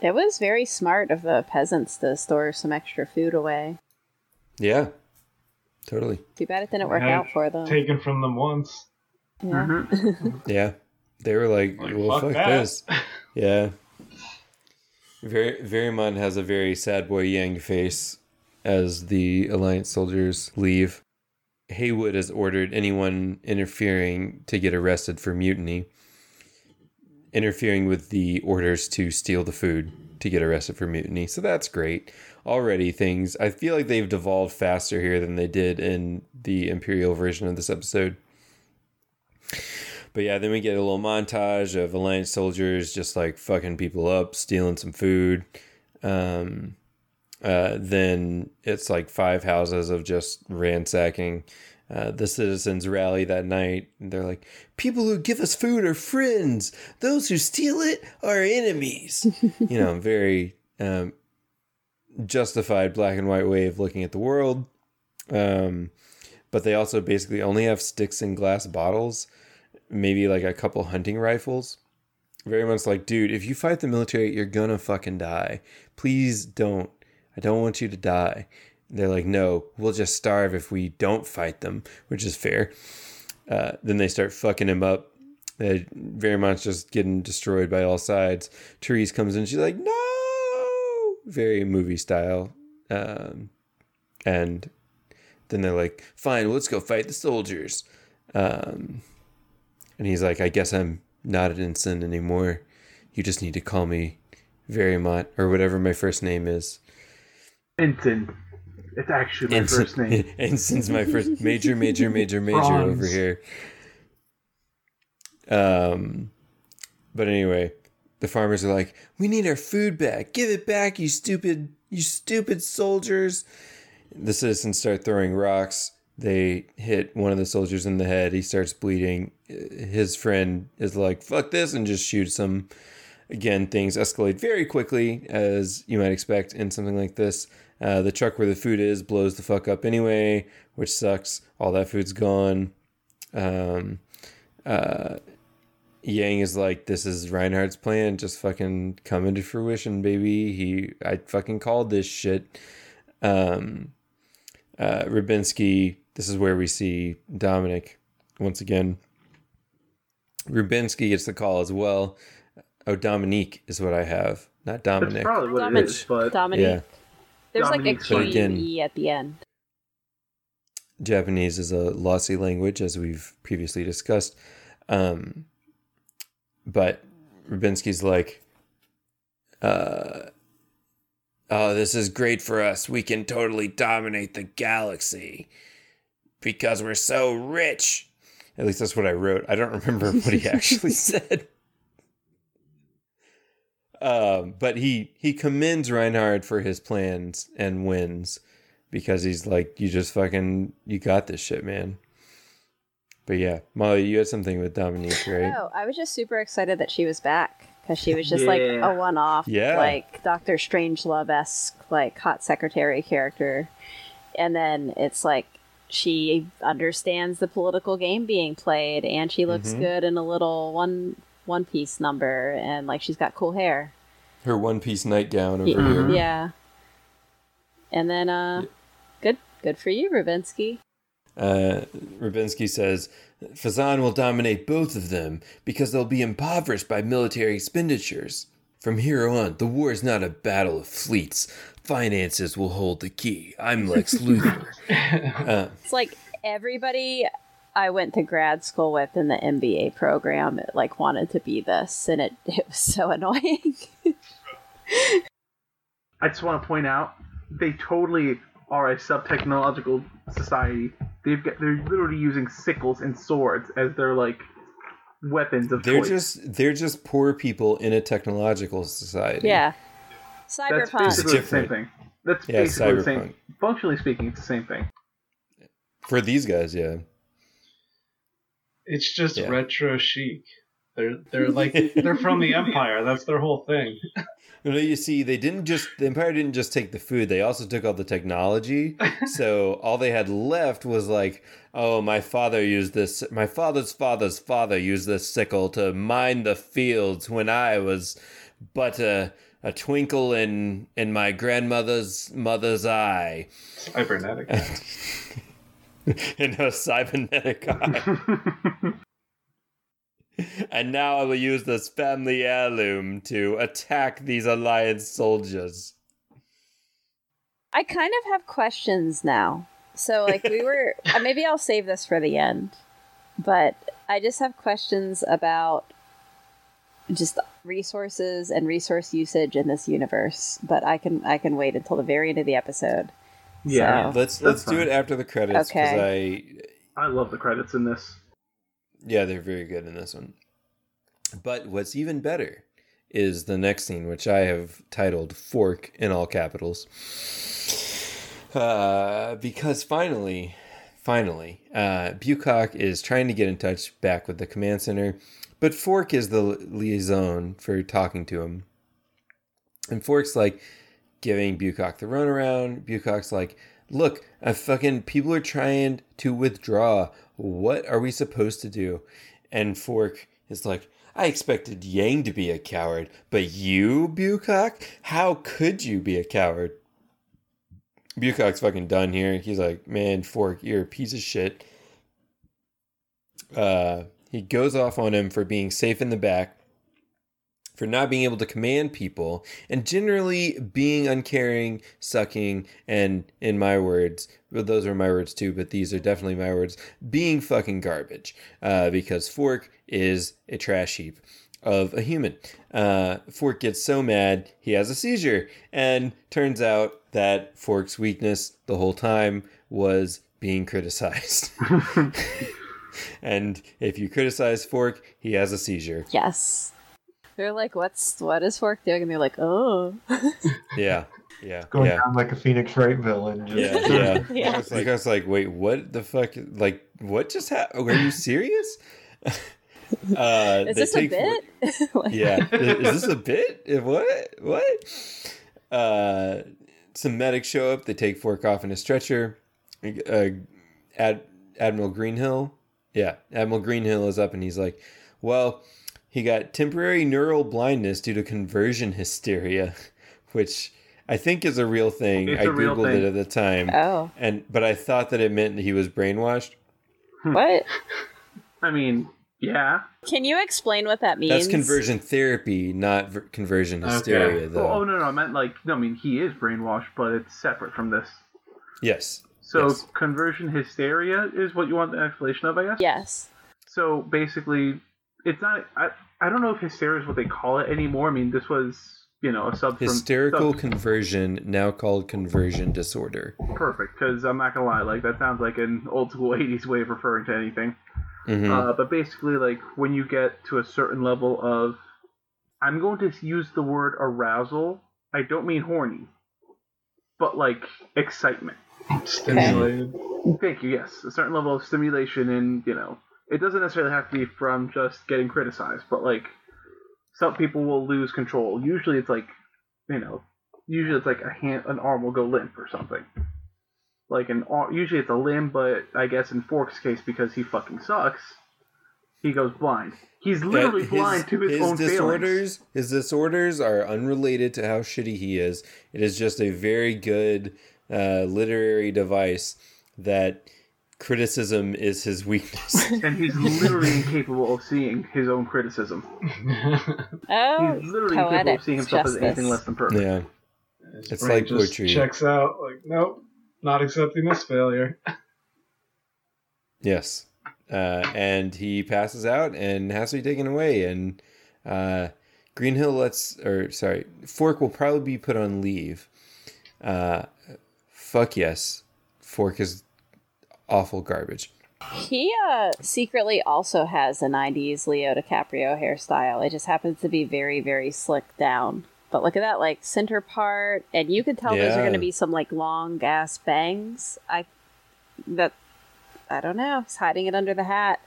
It was very smart of the peasants to store some extra food away. Yeah. Totally. Too bad it didn't work out for them. Taken from them once. yeah. Mhm. Yeah. They were like, Like, well, fuck, fuck this. Yeah. Very Verymont has a very sad boy Yang face as the Alliance soldiers leave. Haywood has ordered anyone interfering to get arrested for mutiny, interfering with the orders to steal the food to get arrested for mutiny. So that's great. Already things I feel like they've devolved faster here than they did in the Imperial version of this episode. But yeah, then we get a little montage of Alliance soldiers just like fucking people up, stealing some food. Um, uh, then it's like five houses of just ransacking. Uh, the citizens rally that night. And they're like, "People who give us food are friends. Those who steal it are enemies." you know, very um, justified black and white way of looking at the world. Um, but they also basically only have sticks and glass bottles, maybe like a couple hunting rifles. Very much like, dude, if you fight the military, you're gonna fucking die. Please don't. I don't want you to die. They're like, no, we'll just starve if we don't fight them, which is fair. Uh, then they start fucking him up. Much just getting destroyed by all sides. Therese comes in, she's like, no, very movie style. Um, and then they're like, fine, well, let's go fight the soldiers. Um, and he's like, I guess I'm not an ensign anymore. You just need to call me Verimont or whatever my first name is. Ensign. It's actually my Ensign, first name. Ensign's my first major, major, major, major Bronze. over here. Um, but anyway, the farmers are like, "We need our food back. Give it back, you stupid, you stupid soldiers!" The citizens start throwing rocks. They hit one of the soldiers in the head. He starts bleeding. His friend is like, "Fuck this," and just shoots him. Again, things escalate very quickly, as you might expect in something like this. Uh, the truck where the food is blows the fuck up anyway, which sucks. All that food's gone. Um, uh, Yang is like, this is Reinhard's plan, just fucking come into fruition, baby. He, I fucking called this shit. Um, uh, Rubinsky, this is where we see Dominic once again. Rubinsky gets the call as well. Oh, Dominique is what I have, not That's Dominic. probably what Dominic. it is, but Dominique. Yeah. There's Dominique's like a fine. Q Again- E at the end. Japanese is a lossy language, as we've previously discussed. Um, but Rubinsky's like, uh, oh, this is great for us. We can totally dominate the galaxy because we're so rich. At least that's what I wrote. I don't remember what he actually said. Um, but he he commends Reinhard for his plans and wins because he's like, you just fucking, you got this shit, man. But yeah, Molly, you had something with Dominique, right? Oh, I was just super excited that she was back because she was just like a one-off, Yeah. like Doctor Strangelove esque, like hot secretary character, and then it's like she understands the political game being played, and she looks Mhm. good in a little one one piece number, and like she's got cool hair. Her one piece nightgown over Yeah. here. Yeah. And then, uh, good, good for you, Rubinsky. Uh, Rubinsky says, Fezzan will dominate both of them because they'll be impoverished by military expenditures. From here on, the war is not a battle of fleets. Finances will hold the key. I'm Lex Luthor. Uh, It's like everybody I went to grad school with in the MBA program, It like wanted to be this, and it it was so annoying. I just want to point out they totally are a sub-technological society. They've got they're literally using sickles and swords as their like weapons of they're choice. just they're just poor people in a technological society. yeah, That's cyberpunk. basically the same different. thing. That's Yeah, basically the same. cyberpunk. Functionally speaking, it's the same thing. For these guys, yeah. It's just Yeah. retro chic. They're they're like they're from the Empire. That's their whole thing. You know, you see, they didn't just the Empire didn't just take the food; they also took all the technology. so all they had left was like, oh, my father used this. My father's father's father used this sickle to mine the fields when I was but a a twinkle in in my grandmother's mother's eye, Cybernetic. in her cybernetic eye. and now I will use this family heirloom to attack these Alliance soldiers. I kind of have questions now. So, like, we were uh, maybe I'll save this for the end, but I just have questions about just resources and resource usage in this universe. But I can I can wait until the very end of the episode. Yeah, So- Let's let's do fine. it after the credits because I I love the credits in this. yeah they're very good in this one. But what's even better is the next scene, which I have titled "Fork" in all capitals, uh, because finally, finally, uh, Bucock is trying to get in touch back with the command center, but Fork is the liaison for talking to him. And Fork's like giving Bucock the runaround. Bucock's like, look, fucking people are trying to withdraw. What are we supposed to do? And Fork is like, I expected Yang to be a coward, but you, Bucock? How could you be a coward? Bucock's fucking done here. He's like, man, Fork, you're a piece of shit. Uh, he goes off on him for being safe in the back, for not being able to command people, and generally being uncaring, sucking, and in my words, well, those are my words too, but these are definitely my words, being fucking garbage. Uh, because Fork is a trash heap of a human. Uh, Fork gets so mad he has a seizure, and turns out that Fork's weakness the whole time was being criticized. and if you criticize Fork, he has a seizure. Yes. They're like, "What's what is Fork doing?" And they're like, "Oh." Yeah, yeah, Going yeah. down like a Phoenix Wright villain. Just, Yeah, yeah. Yeah. I was like, I was like, wait, what the fuck? Like, what just happened? Are you serious? uh, Is this a bit? Like- yeah. Is, is this a bit? What? What? Uh, some medics show up. They take Fork off in a stretcher. Uh, Ad, Admiral Greenhill. Yeah, Admiral Greenhill is up and he's like, well, he got temporary neural blindness due to conversion hysteria, which I think is a real thing. It's I a real googled thing. it at the time, Oh, and but I thought that it meant that he was brainwashed. Hmm. what? I mean, yeah. Can you explain what that means? That's conversion therapy, not ver- conversion Okay. hysteria, though. Oh, oh no, no, I meant like no. I mean, he is brainwashed, but it's separate from this. Yes. So Yes. conversion hysteria is what you want the explanation of, I guess. Yes. So basically, it's not. I I don't know if hysteria is what they call it anymore. I mean, this was you know a sub from- Hysterical sub- conversion, now called conversion disorder. perfect because I'm not gonna lie, like that sounds like an old school '80s way of referring to anything. Mhm. Uh, but basically, like when you get to a certain level of, I'm going to use the word arousal. I don't mean horny, but like excitement. Stimulated. Thank you. Yes, a certain level of stimulation, and you know, it doesn't necessarily have to be from just getting criticized, but like some people will lose control. Usually, it's like, you know, usually it's like a hand, an arm will go limp or something. Like an ar- usually it's a limb, but I guess in Fork's case, because he fucking sucks, he goes blind. He's literally His- blind to his, own failings. disorders. His disorders are unrelated to how shitty he is. It is just a very good uh, literary device that criticism is his weakness. And he's literally incapable of seeing his own criticism. Oh, He's literally incapable of seeing himself as anything less than perfect. yeah. His It's brain like just poetry. Checks out like, nope, not accepting this failure. Yes. Uh, and he passes out and has to be taken away. And uh, Greenhill lets, or sorry, Fork will probably be put on leave. Uh, fuck yes. Fork is awful garbage. He uh, secretly also has a 90s Leo DiCaprio hairstyle. It just happens to be very, very slick down. But look at that, like, center part. And you can tell those are going to be some, like, long ass bangs. I. That. I don't know. He's hiding it under the hat.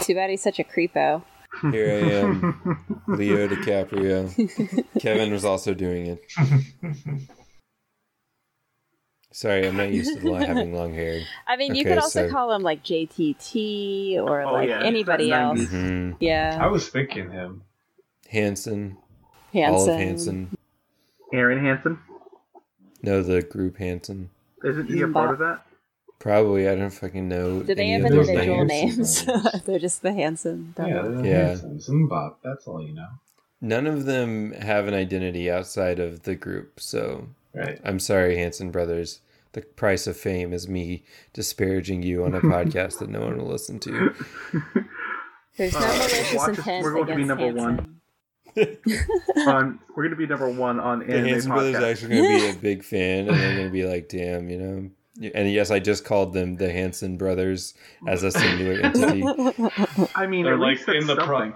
Too bad he's such a creepo. Here I am, Leo DiCaprio. Kevin was also doing it. Sorry, I'm not used to li- having long hair. I mean, you could also so- call him, like, JTT or, Oh, like, yeah, anybody else. 90s. hmm I was thinking him. Hanson, Hanson. Olive Hanson. Aaron Hanson? No, the group Hanson. isn't he a part of that? Probably, I don't fucking know. Do they have individual names. names? They're just the Hanson. Yeah, double. the Yeah. Hanson, Zimbabwe, that's all you know. None of them have an identity outside of the group, so Right. I'm sorry, Hanson brothers. The price of fame is me disparaging you on a podcast that no one will listen to. There's no Uh, malicious intent we're going to be against number one. Hanson. on we're gonna be number one on The anime Hanson brothers are actually going to be a big fan, and they're going to be like, "Damn, you know." And yes, I just called them the Hanson brothers as a singular entity. I mean, They're at like least in the pro-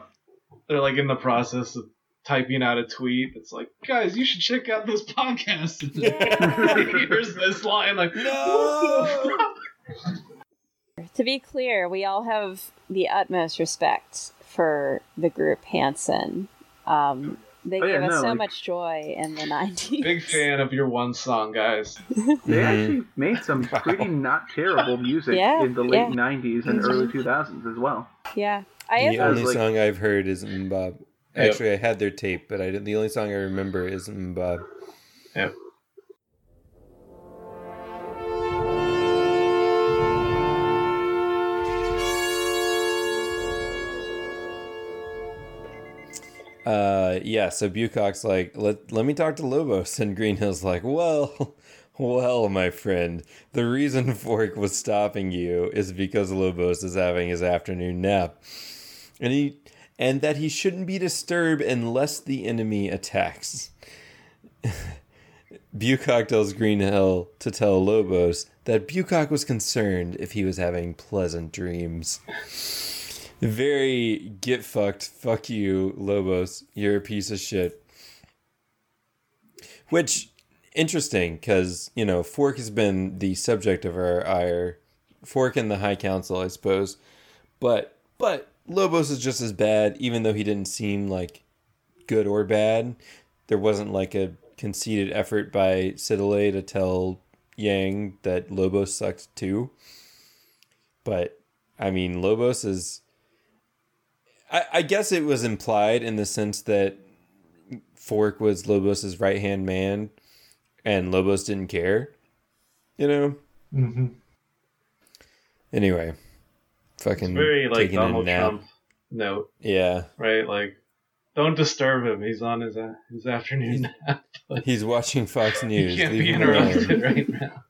They're like in the process of typing out a tweet that's like, guys, you should check out this podcast. Here's this line like, No! To be clear, we all have the utmost respect for the group Hanson. Um, they Oh, yeah, gave us no, so like- much joy in the 90s. Big fan of your one song, guys. They Mhm. actually made some pretty not terrible music Yeah, in the late yeah. 90s and Mhm. early 2000s as well. Yeah. I the only like- song I've heard is Mbob. Yep. Actually, I had their tape, but I didn't. The only song I remember is Mbob. Yep. Uh, yeah. So Bucock's like, let let me talk to Lobos, and Greenhill's like, well, well, my friend, the reason Fork was stopping you is because Lobos is having his afternoon nap, and he and that he shouldn't be disturbed unless the enemy attacks. Bucock tells Greenhill to tell Lobos that Bucock was concerned if he was having pleasant dreams. Very get fucked, fuck you, Lobos. You're a piece of shit. Which, interesting, because, you know, Fork has been the subject of our ire. Fork and the High Council, I suppose. But, but, Lobos is just as bad, even though he didn't seem like good or bad. There wasn't like a conceited effort by Siddelay to tell Yang that Lobos sucked too. But I mean, Lobos is. I, I guess it was implied in the sense that Fork was Lobos's right hand man, and Lobos didn't care. You know. hmm Anyway, fucking Very like taking a Donald nap. Trump note, Yeah, right? Like, don't disturb him. He's on his uh, his afternoon nap. he's watching Fox He News. can't Leave be interrupted right now.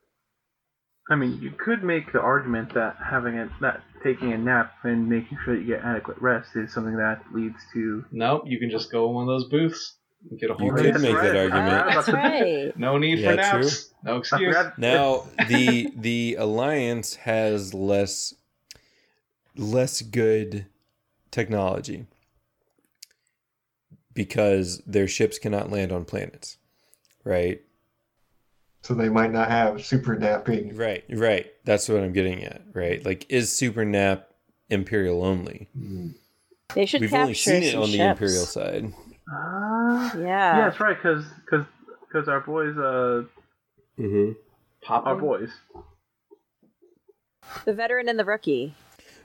I mean, you could make the argument that having a that taking a nap and making sure that you get adequate rest is something that leads to. Nope, you can just go in one of those booths and get a whole You day could make sleep. that argument. That's right. No need Yeah, for naps. No excuse. Now the the alliance has less less good technology because their ships cannot land on planets. Right? So they might not have super napping. Right, right. That's what I'm getting at, right? Like is Super Nap Imperial only? They should We've capture only seen it some on the. Imperial side. Ah, Yeah. yeah, that's right. Because because because our boys, uh, Mm-hmm. Pop our boys. The veteran and the rookie.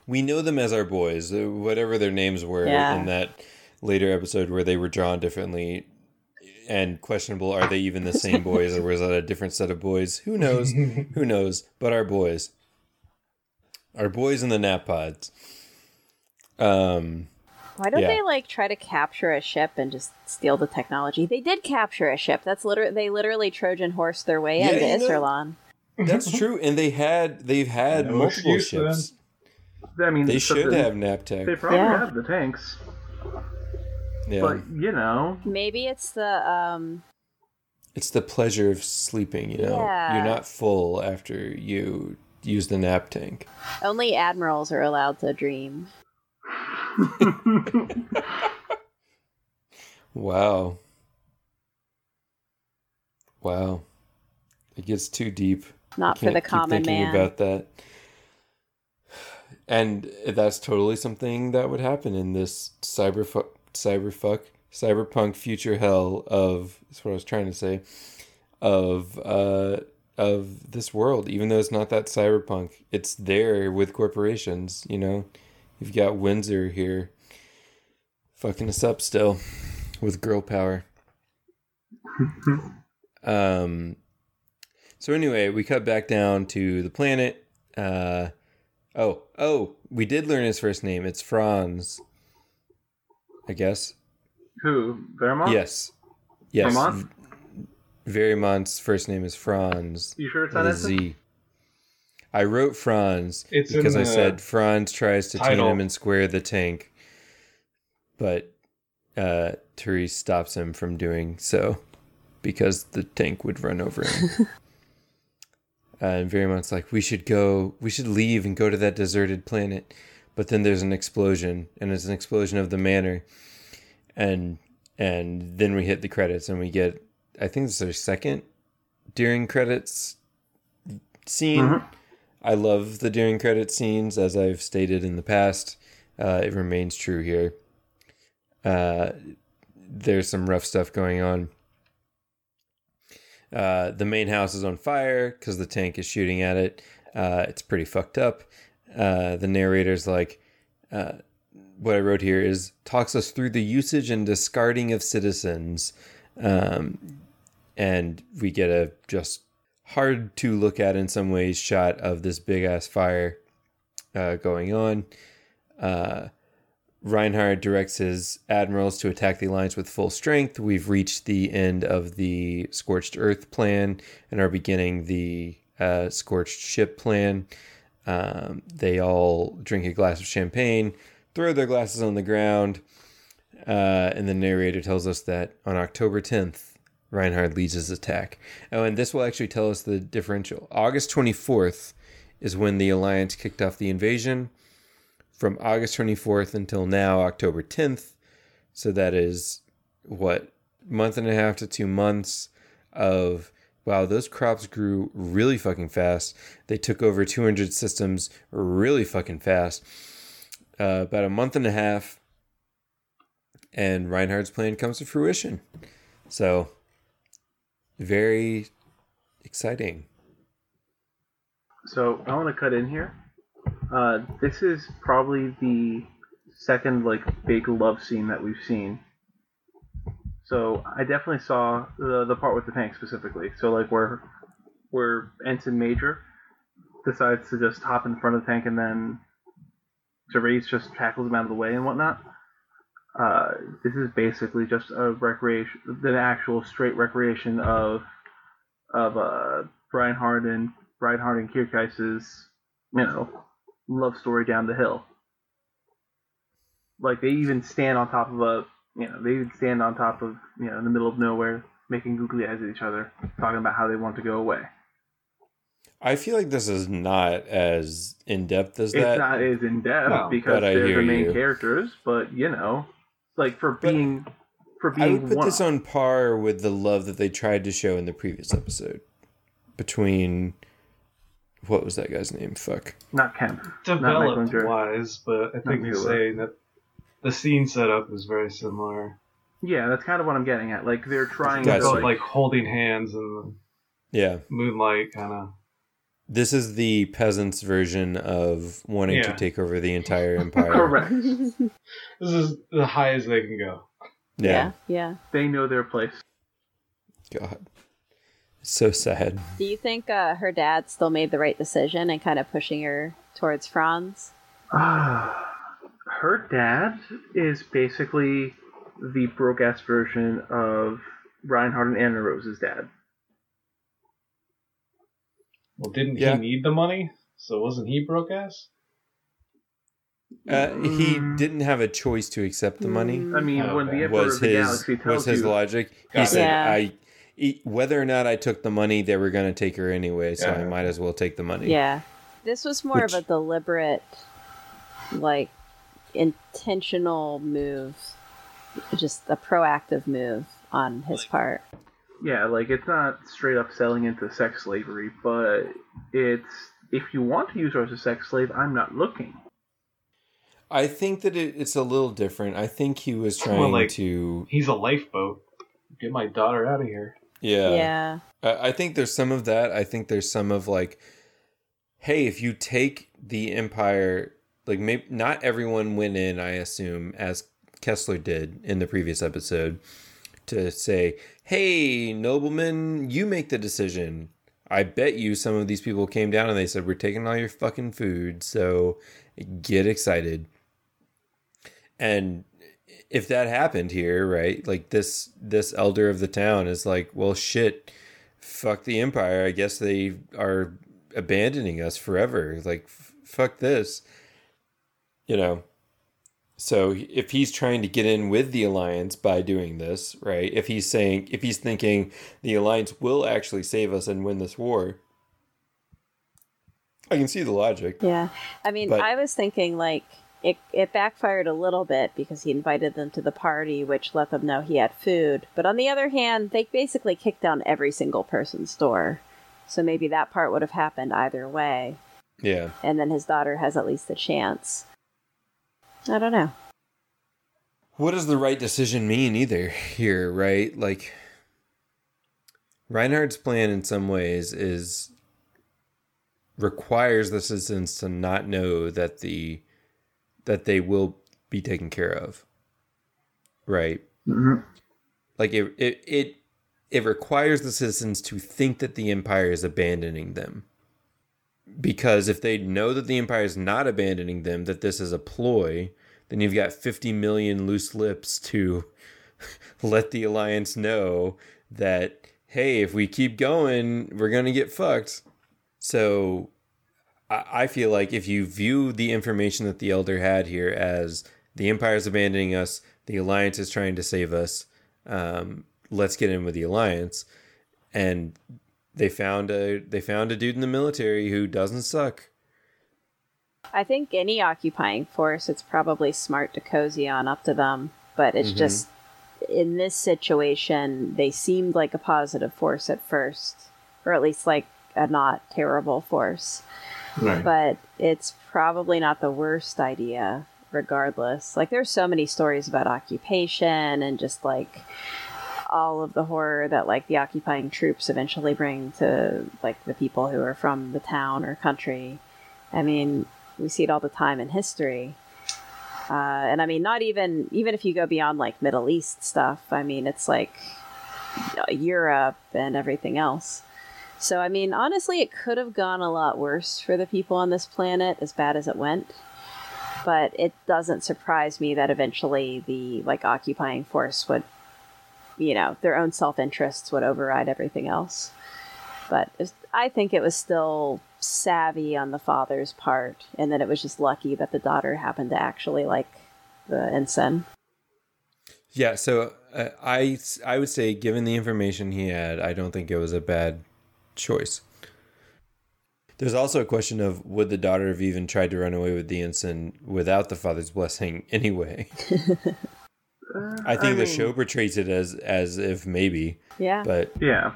We know them as our boys, uh, whatever their names were Yeah. in that later episode where they were drawn differently and questionable. Are they even the same boys or was that a different set of boys? Who knows? Who knows? But our boys, our boys in the nap pods. Um, Why don't Yeah. they like try to capture a ship and just steal the technology? They did capture a ship. That's literally they literally Trojan horse their way Yeah, into you Iserlohn. that's true, and they had they've had No multiple excuse for them. ships. I mean, They should the- have nap tech. They probably Yeah. have the tanks, Yeah, but you know, Maybe it's the um it's the pleasure of sleeping. You know, Yeah. you're not full after you use the nap tank. only admirals are allowed to dream. Wow. Wow. It gets too deep. Not for the common man. about that. And that's totally something that would happen in this cyberfuck, cyberfuck, cyberpunk future hell of. That's what I was trying to say. Of uh of this world, even though it's not that cyberpunk, it's there with corporations. You know, you've got Windsor here, fucking us up still, with girl power. um. So anyway, we cut back down to the planet. Uh, oh, oh, we did learn his first name. It's Franz. I guess. who Vermont? Yes. Yes. Vermont? Verymont's first name is Franz. You sure it's not? Z. I wrote Franz It's because I said Franz tries to title. tame him and square the tank, but uh, Therese stops him from doing so because the tank would run over him. uh, and Verymont's like, "We should go. We should leave and go to that deserted planet." But then there's an explosion, and it's an explosion of the manor, and and then we hit the credits, and we get, I think this is our second during credits scene. Mhm. I love the during credit scenes, as I've stated in the past. Uh, it remains true here. Uh, there's some rough stuff going on. Uh, the main house is on fire because the tank is shooting at it. Uh, it's pretty fucked up. Uh, the narrator's like, uh, what I wrote here is talks us through the usage and discarding of citizens. Um, and we get a just hard to look at in some ways shot of this big ass fire uh, going on. Reinhard directs his admirals to attack the alliance with full strength. We've reached the end of the scorched earth plan and are beginning the uh, scorched ship plan. Um, they all drink a glass of champagne, throw their glasses on the ground, uh, and the narrator tells us that on October 10th, Reinhard leads his attack. Oh, and this will actually tell us the differential. August 24th is when the Alliance kicked off the invasion. From August 24th until now, October 10th. So that is what, month and a half to two months of wow, those crops grew really fucking fast. They took over 200 systems really fucking fast. Uh, about a month and a half, and Reinhard's plan comes to fruition. So, very exciting. So I want to cut in here. Uh, this is probably the second like big love scene that we've seen. So I definitely saw the the part with the tank specifically. So like where where Ensign Major decides to just hop in front of the tank and then Therese just tackles him out of the way and whatnot. Uh, this is basically just a recreation, the actual straight recreation of of uh, Reinhard and Reinhard and Kircheis's, you know, love story down the hill. Like they even stand on top of a, you know, they even stand on top of, you know, in the middle of nowhere, making googly eyes at each other, talking about how they want to go away. I feel like this is not as in depth as It's that. not as in depth No, because they're the main you. characters, but you know, like for But being for I being would put one, this on par with the love that they tried to show in the previous episode between what was that guy's name? Fuck. not Kemp, not Developed Jordan. wise, but I think Not you're saying that the scene setup is very similar. Yeah, that's kind of what I'm getting at. Like they're trying to like, like holding hands and Yeah. moonlight, kind of. This is the peasants' version of wanting to take over the entire empire. correct. This is the highest they can go. Yeah. yeah. They know their place. God. It's so sad. Do you think uh, her dad still made the right decision and kind of pushing her towards Franz? Her dad is basically the broke ass version of Reinhard and Annerose's dad. Well, didn't Yeah. he need the money? So wasn't he broke ass? Uh, he didn't have a choice to accept the money. I mean, Oh, when okay. the Emperor Was of the his Galaxy tells was his you, logic? He Got it. said, Yeah. "I, whether or not I took the money, they were going to take her anyway, so I might as well take the money." Yeah. This was more Which- of a deliberate, like, intentional move, just a proactive move on his part. yeah, like it's not straight up selling into sex slavery, but it's if you want to use her as a sex slave, I'm not looking. I think that it, it's a little different. I think he was Well, trying like- to. He's a lifeboat. Get my daughter out of here. Yeah. yeah. I I think there's some of that. I think there's some of like, hey, if you take the empire, like maybe not everyone went in. I assume as Kessler did in the previous episode to say, hey, nobleman, you make the decision. I bet you some of these people came down and they said, we're taking all your fucking food, so get excited. And if that happened here, right? Like this this elder of the town is like, well shit, fuck the empire. I guess they are abandoning us forever. Like f- fuck this. You know. So if he's trying to get in with the alliance by doing this, right? If he's saying if he's thinking the alliance will actually save us and win this war, I can see the logic. Yeah. I mean, But- I was thinking, like, it, it backfired a little bit because he invited them to the party, which let them know he had food. But on the other hand, they basically kicked down every single person's door. So maybe that part would have happened either way. Yeah. and then his daughter has at least a chance. I don't know. What does the right decision mean either here, right? Like Reinhard's plan in some ways is requires the citizens to not know that the that they will be taken care of. Right? Mhm. Like it it it, it requires the citizens to think that the empire is abandoning them. Because if they know that the empire is not abandoning them, that this is a ploy, then you've got 50 million loose lips to let the alliance know that hey if we keep going we're gonna get fucked so I, feel like if you view the information that the elder had here as the empire is abandoning us the alliance is trying to save us um, let's get in with the alliance and they found a they found a dude in the military who doesn't suck I think any occupying force, it's probably smart to cozy on up to them, but it's Mhm. just in this situation, they seemed like a positive force at first, or at least like a not terrible force. Right. But it's probably not the worst idea, regardless. Like, there's so many stories about occupation and just like all of the horror that like the occupying troops eventually bring to like the people who are from the town or country. I mean, we see it all the time in history. Uh, and I mean, not even even if you go beyond like Middle East stuff. I mean, it's like Europe and everything else. So I mean, honestly, it could have gone a lot worse for the people on this planet, as bad as it went. But it doesn't surprise me that eventually the like occupying force would, you know, their own self interests would override everything else. But it's- I think it was still savvy on the father's part, and that it was just lucky that the daughter happened to actually like the ensign. Yeah, so uh, I I would say, given the information he had, I don't think it was a bad choice. There's also a question of would the daughter have even tried to run away with the ensign without the father's blessing anyway? I think the mean, show portrays it as as if maybe, Yeah, but Yeah.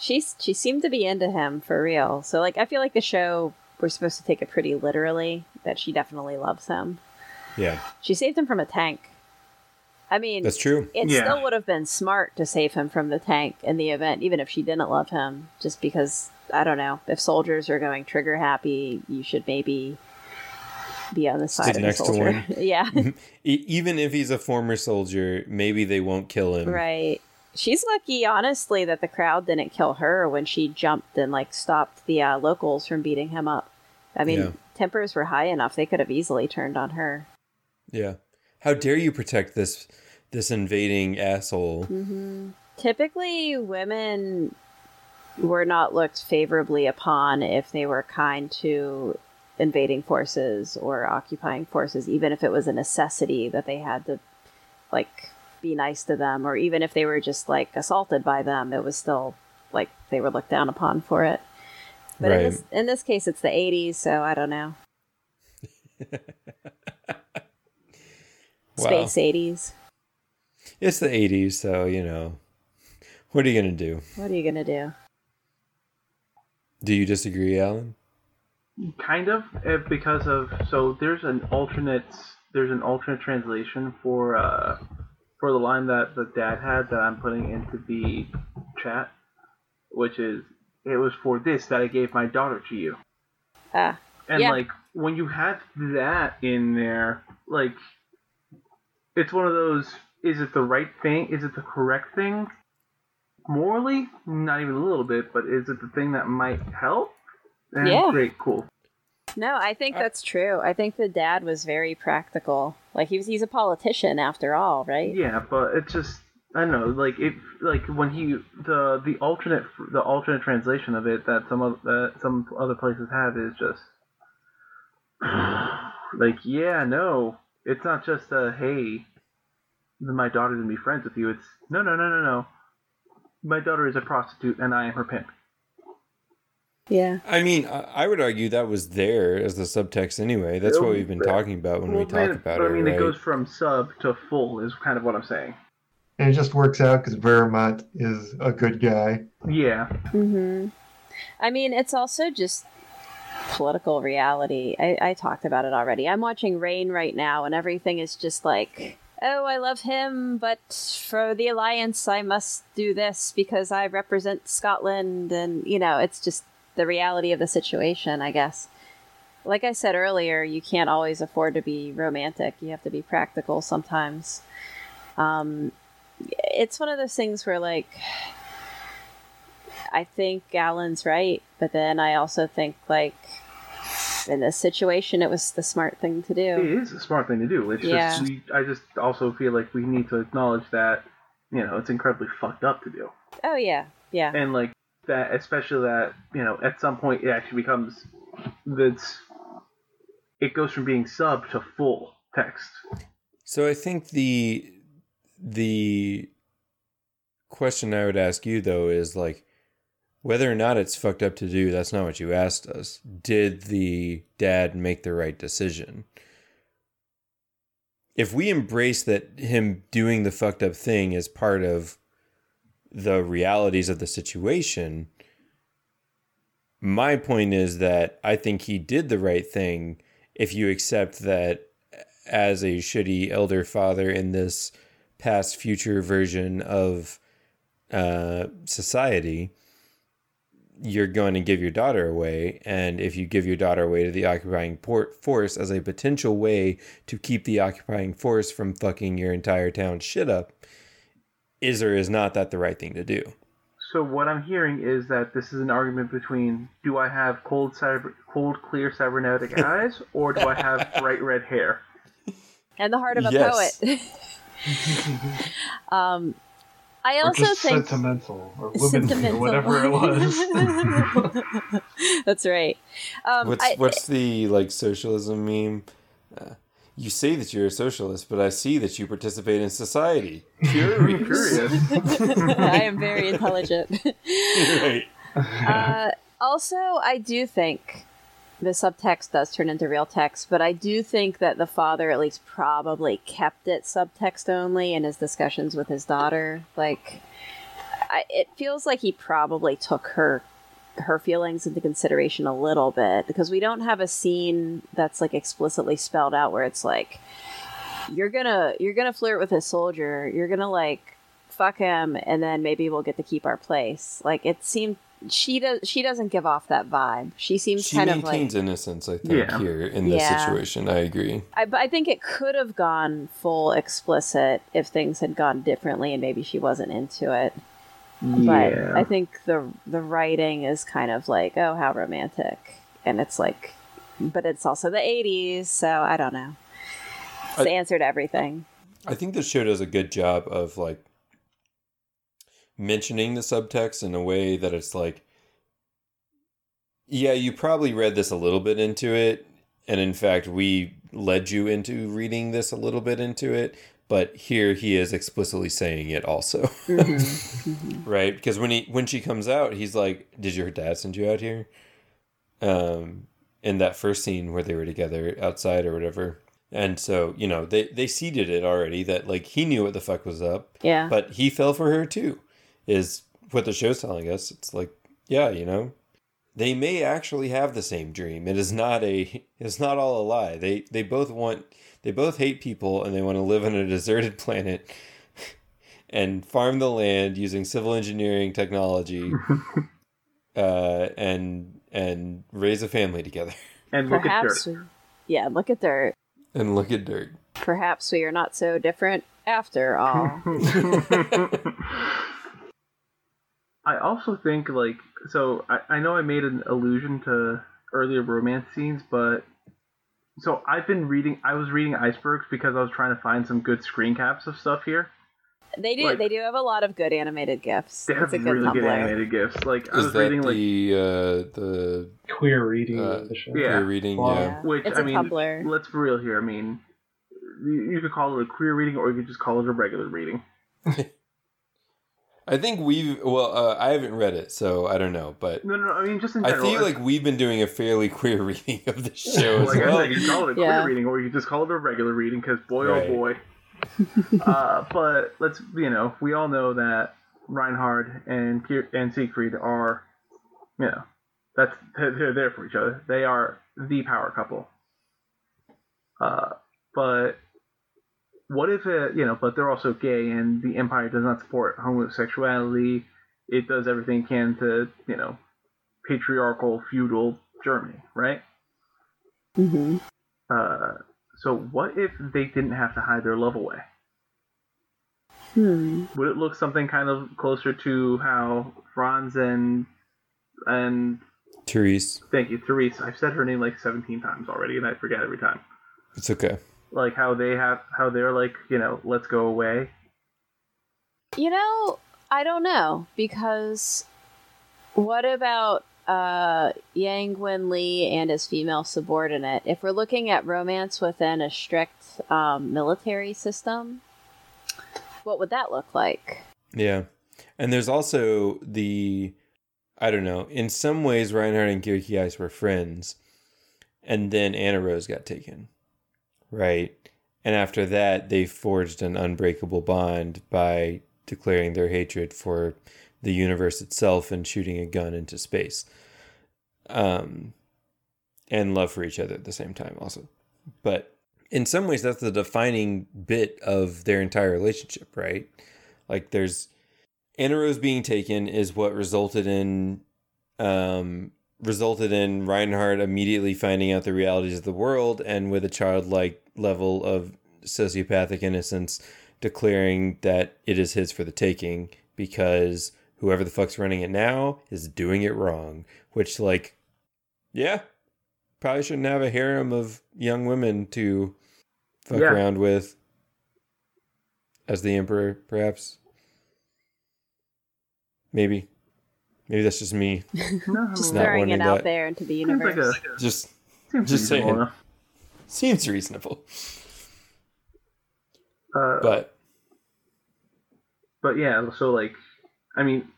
she's she seemed to be into him for real. So like, I feel like the show we're supposed to take it pretty literally that she definitely loves him. yeah, She saved him from a tank. I mean, that's true. it Yeah. still would have been smart to save him from the tank in the event, even if she didn't love him. Just because I don't know if soldiers are going trigger happy, you should maybe be on the side Stick of next the to soldier. one. yeah, E- even if he's a former soldier, maybe they won't kill him. right. She's lucky, honestly, that the crowd didn't kill her when she jumped and like stopped the uh, locals from beating him up. I mean, Yeah. tempers were high enough; they could have easily turned on her. Yeah. How dare you protect this this invading asshole? hmm Typically, women were not looked favorably upon if they were kind to invading forces or occupying forces, even if it was a necessity that they had to, like, be nice to them, or even if they were just like assaulted by them, it was still like they were looked down upon for it. But in this in this case, it's the '80s, so I don't know, Wow. space '80s. It's the 80s, so, you know. What are you going to do? What are you gonna do? Do you disagree, Alan? Kind of, eh, because of so there's an alternate there's an alternate translation for uh for the line that the dad had that I'm putting into the chat, which is it was for this that I gave my daughter to you. Ah, And Yeah. like when you have that in there, like it's one of those is it the right thing? Is it the correct thing? Morally, not even a little bit, but is it the thing that might help? And Yeah. great, cool. No, I think uh, that's true. I think the dad was very practical. Like he was he's a politician after all, right? Yeah, but it's just I don't know, like it like when he the the alternate the alternate translation of it that some of that some other places have is just like yeah, no, it's not just a hey, my daughter gonna be friends with you. It's no, no, no, no, no. My daughter is a prostitute and I am her pimp. Yeah. I mean, I I would argue that was there as the subtext anyway. That's what we've been talking about when we Well, talk man, about but it, I mean, right? it goes from sub to full is kind of what I'm saying. And it just works out because Vermont is a good guy. Yeah, Mm-hmm. I mean, it's also just political reality. I, I talked about it already. I'm watching Rain right now, and everything is just like, oh, I love him, but for the Alliance, I must do this because I represent Scotland. And, you know, it's just the reality of the situation, I guess. Like I said earlier, you can't always afford to be romantic. You have to be practical sometimes. Um, it's one of those things where, like, I think Alan's right, but then I also think like in this situation, it was the smart thing to do. It is a smart thing to do. It's Yeah. just we, I just also feel like we need to acknowledge that you know it's incredibly fucked up to do, Oh yeah, yeah, and like that, especially that you know at some point it actually becomes that's it goes from being sub to full text. So I think the the question I would ask you though is like whether or not it's fucked up to do, that's not what you asked us. Did the dad make the right decision? If we embrace that him doing the fucked up thing is part of the realities of the situation, my point is that I think he did the right thing if you accept that as a shitty elder father in this past future version of uh, society, you're going to give your daughter away. And if you give your daughter away to the occupying port force as a potential way to keep the occupying force from fucking your entire town shit up, is or is not that the right thing to do? So what I'm hearing is that this is an argument between do I have cold cyber, cold clear cybernetic eyes or do I have bright red hair? and the heart of a Yes. poet. um, I Or also just think sentimental or womanly Sentimental. or whatever it was. That's right. Um, What's I- what's the like socialism meme? Uh, you say that you're a socialist, but I see that you participate in society. Curious. Curious. I am very intelligent. right. uh, also, I do think the subtext does turn into real text, but I do think that the father at least probably kept it subtext only in his discussions with his daughter. Like, I, it feels like he probably took her her feelings into consideration a little bit because we don't have a scene that's like explicitly spelled out where it's like you're gonna you're gonna flirt with a soldier you're gonna like fuck him and then maybe we'll get to keep our place like it seemed she does she doesn't give off that vibe she seems She kind of like maintains innocence, I think, Yeah. here in this Yeah. situation. I agree. I, but I think it could have gone full explicit if things had gone differently and maybe she wasn't into it but yeah. I think the the writing is kind of like, oh, how romantic, and it's like, but it's also the '80s, so I don't know. It's the I- answer to everything. I think the show does a good job of like mentioning the subtext in a way that it's like, yeah, you probably read this a little bit into it, and in fact, we led you into reading this a little bit into it. But here he is explicitly saying it also, right? Because when he when she comes out, he's like, "Did your dad send you out here?" Um, in that first scene where they were together outside or whatever. And so, you know, they they seeded it already that like he knew what the fuck was up, Yeah, but he fell for her too. Is what the show's telling us. It's like, yeah, you know, they may actually have the same dream. It is not a it's not all a lie. They they both want they both hate people and they want to live on a deserted planet and farm the land using civil engineering technology uh and and raise a family together and look at perhaps. dirt. Yeah, look at dirt. and look at dirt. Perhaps we are not so different after all. I also think like so I, I know I made an allusion to earlier romance scenes, but so I've been reading I was reading icebergs because I was trying to find some good screen caps of stuff here. they do. Like- they do have a lot of good animated gifs. They have it's a good really Tumblr. good animated gifs. Like I was that reading like the uh the Queer reading Uh, of the show. yeah. queer reading? Wow. Yeah. Yeah. which it's I a mean Tumblr. let's be real here. I mean you, you could call it a queer reading or you could just call it a regular reading. I think we've well, uh, I haven't read it, so I don't know, but No, no, no I mean just in general. I general. feel like we've been doing a fairly queer reading of the show as like I well. said, you can call it a Yeah. queer reading, or you can just call it a regular reading. Because boy, Right. oh boy. uh, but let's you know, we all know that Reinhard and Pier- and Siegfried are, you know, That's they're there for each other. They are the power couple. Uh, but what if it, you know? But they're also gay, and the Empire does not support homosexuality. It does everything it can to, you know, patriarchal feudal Germany, right? Mm-hmm. Uh, so what if they didn't have to hide their love away? Hmm. Would it look something kind of closer to how Franz and and Therese. thank you, Therese. I've said her name like 17 times already, and I forget every time. It's okay. Like how they have how they're like, you know, let's go away. You know, I don't know because what about uh, Yang Wen Li and his female subordinate? If we're looking at romance within a strict um, military system, what would that look like? Yeah. And there's also the I don't know, in some ways Reinhard and Kircheis were friends. And then Annerose got taken. Right. And after that they forged an unbreakable bond by declaring their hatred for the universe itself and shooting a gun into space. Um and love for each other at the same time also. But in some ways that's the defining bit of their entire relationship, right? Like there's Annerose being taken is what resulted in um resulted in Reinhard immediately finding out the realities of the world and with a childlike level of sociopathic innocence declaring that it is his for the taking because whoever the fuck's running it now is doing it wrong. Which like yeah. Probably shouldn't have a harem of young women to fuck Yeah. around with as the emperor, perhaps. Maybe. Maybe that's just me. No, Just not throwing it out that. there into the seems like universe. a Just seems just reasonable saying. seems reasonable. Uh, But But yeah, so like, I mean,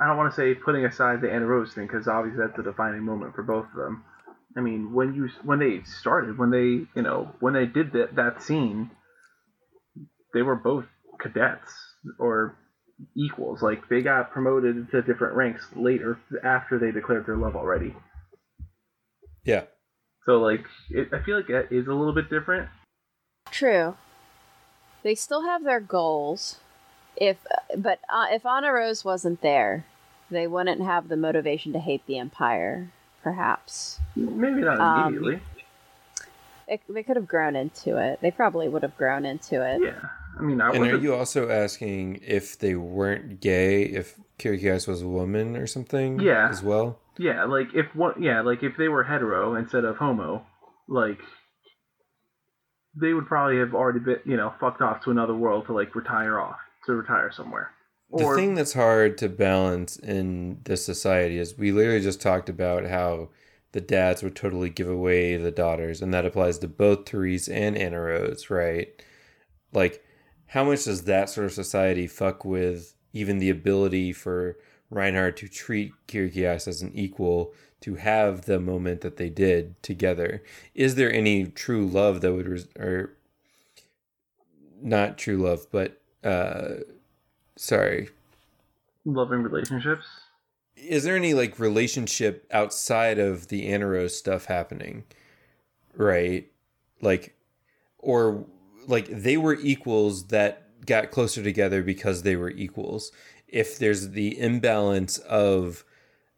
I don't want to say putting aside the Annerose thing because obviously that's a defining moment for both of them. I mean, when you when they started, when they you know when they did that that scene, they were both cadets or equals. Like they got promoted to different ranks later after they declared their love already. yeah. So like, it, I feel like that is a little bit different. True. They still have their goals. If but uh, if Annerose wasn't there, they wouldn't have the motivation to hate the Empire. Perhaps Maybe not Um, immediately. it, they could have grown into it. They probably would have grown into it. yeah, I mean, I And are you also asking if they weren't gay, if Kircheis was a woman or something? Yeah. As well? Yeah, like if what? yeah, like if they were hetero instead of homo, like they would probably have already been, you know, fucked off to another world to like retire off to retire somewhere. The thing that's hard to balance in this society is we literally just talked about how the dads would totally give away the daughters, and that applies to both Therese and Annerose, right? Like, how much does that sort of society fuck with even the ability for Reinhard to treat Kircheis as an equal, to have the moment that they did together? Is there any true love that would, res- or not true love, but, uh, sorry, loving relationships. is there any like relationship outside of the Annerose stuff happening? Right? Like or like they were equals that got closer together because they were equals. If there's the imbalance of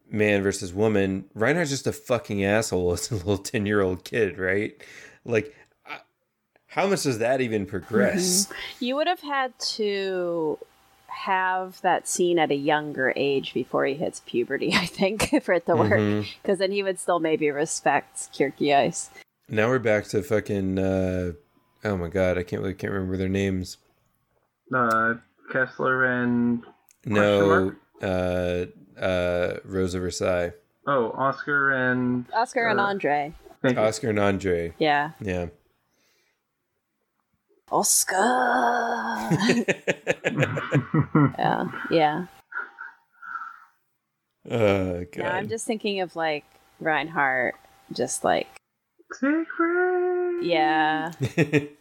man versus woman, Reinhard's just a fucking asshole as a little 10 year old kid, right? Like, how much does that even progress? You would have had to have that scene at a younger age before he hits puberty, I think, for it to work. Mhm. Because then he would still maybe respect Kierkegaard. Now we're back to fucking, uh, oh my god, I can't really can't remember their names. Uh, Kessler and No, uh, uh, Rosa Versailles, oh, Oscar and Oscar and Uh, Andre. Oscar and Andre. Yeah. Yeah. Oscar! yeah. Yeah. oh god. Now I'm just thinking of like Reinhard, just like, Siegfried. Yeah. it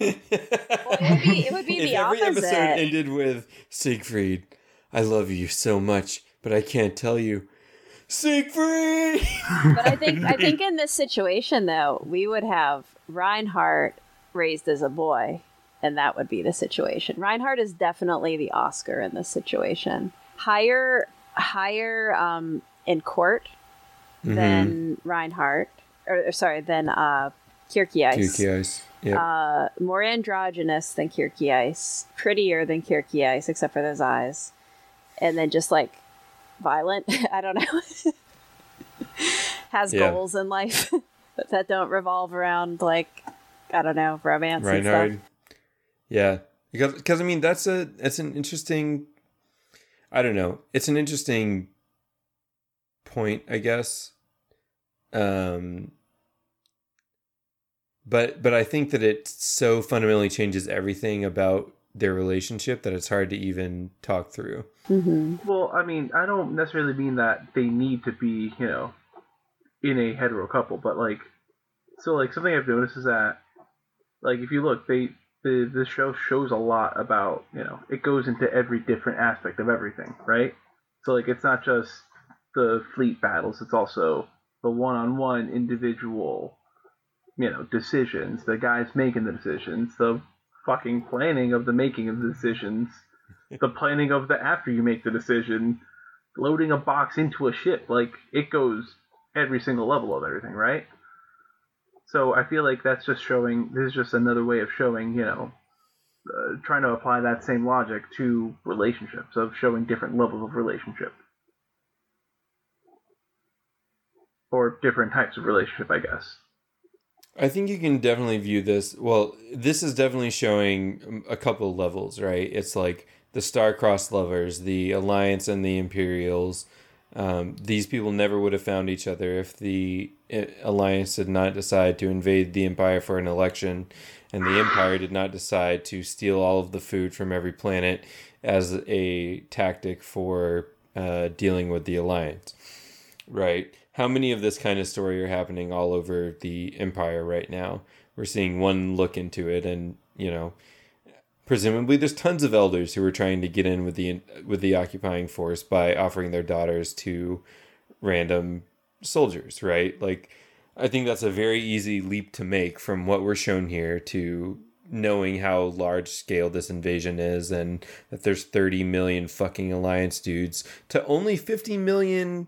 would be- it would be the if every episode ended with Siegfried, I love you so much, but I can't tell you. Siegfried. But I think I think in this situation though, we would have Reinhard raised as a boy, and that would be the situation. Reinhard is definitely the Oscar in this situation. Higher higher um, in court Mm-hmm. than Reinhard, or, or sorry, than uh, Kircheis. Kircheis. Yeah. Uh, more androgynous than Kircheis, prettier than Kircheis, except for those eyes, and then just like violent. I don't know. Has Yeah. goals in life that don't revolve around like I don't know romance and Reinhard. stuff. Yeah, because because I mean that's a that's an interesting. I don't know. It's an interesting point, I guess. Um, but but I think that it so fundamentally changes everything about their relationship that it's hard to even talk through. hmm Well, I mean, I don't necessarily mean that they need to be, you know, in a hetero couple, but like, so like something I've noticed is that, like, if you look, they the the show shows a lot about, you know, it goes into every different aspect of everything, right? So like, it's not just the fleet battles; it's also the one-on-one individual, you know, decisions. The guys making the decisions, the fucking planning of the making of the decisions the planning of the after you make the decision, loading a box into a ship, like it goes every single level of everything, right? So I feel like that's just showing. This is just another way of showing, you know, uh, trying to apply that same logic to relationships of showing different levels of relationship or different types of relationship, I guess. I think you can definitely view this. Well, this is definitely showing a couple levels, right? It's like the star-crossed lovers, the Alliance, and the Imperials. Um, these people never would have found each other if the uh, Alliance did not decide to invade the Empire for an election, and the Empire did not decide to steal all of the food from every planet as a tactic for uh, dealing with the Alliance right? How many of this kind of story are happening all over the empire right now? We're seeing one look into it, and you know, presumably there's tons of elders who are trying to get in with the with the occupying force by offering their daughters to random soldiers, right? Like, I think that's a very easy leap to make from what we're shown here to knowing how large scale this invasion is and that there's 30 million fucking alliance dudes to only 50 million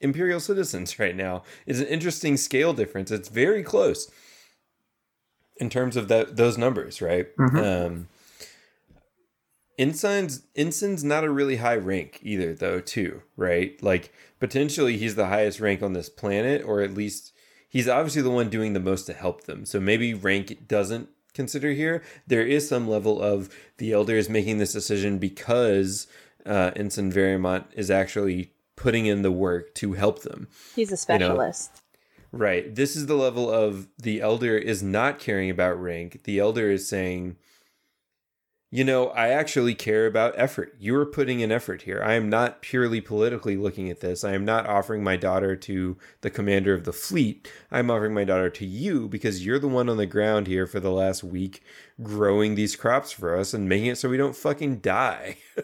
imperial citizens right now is an interesting scale difference. It's very close in terms of that those numbers, right? Mhm. Um, Ensign's Ensign's not a really high rank either, though. Too right, like potentially he's the highest rank on this planet, or at least he's obviously the one doing the most to help them. So maybe rank doesn't consider here. There is some level of the elder is making this decision because uh, Ensign Verimont is actually putting in the work to help them. He's a know, specialist. Right. This is the level of the elder is not caring about rank. The elder is saying, you know, I actually care about effort. You are putting in effort here. I am not purely politically looking at this. I am not offering my daughter to the commander of the fleet. I'm offering my daughter to you because you're the one on the ground here for the last week growing these crops for us and making it so we don't fucking die.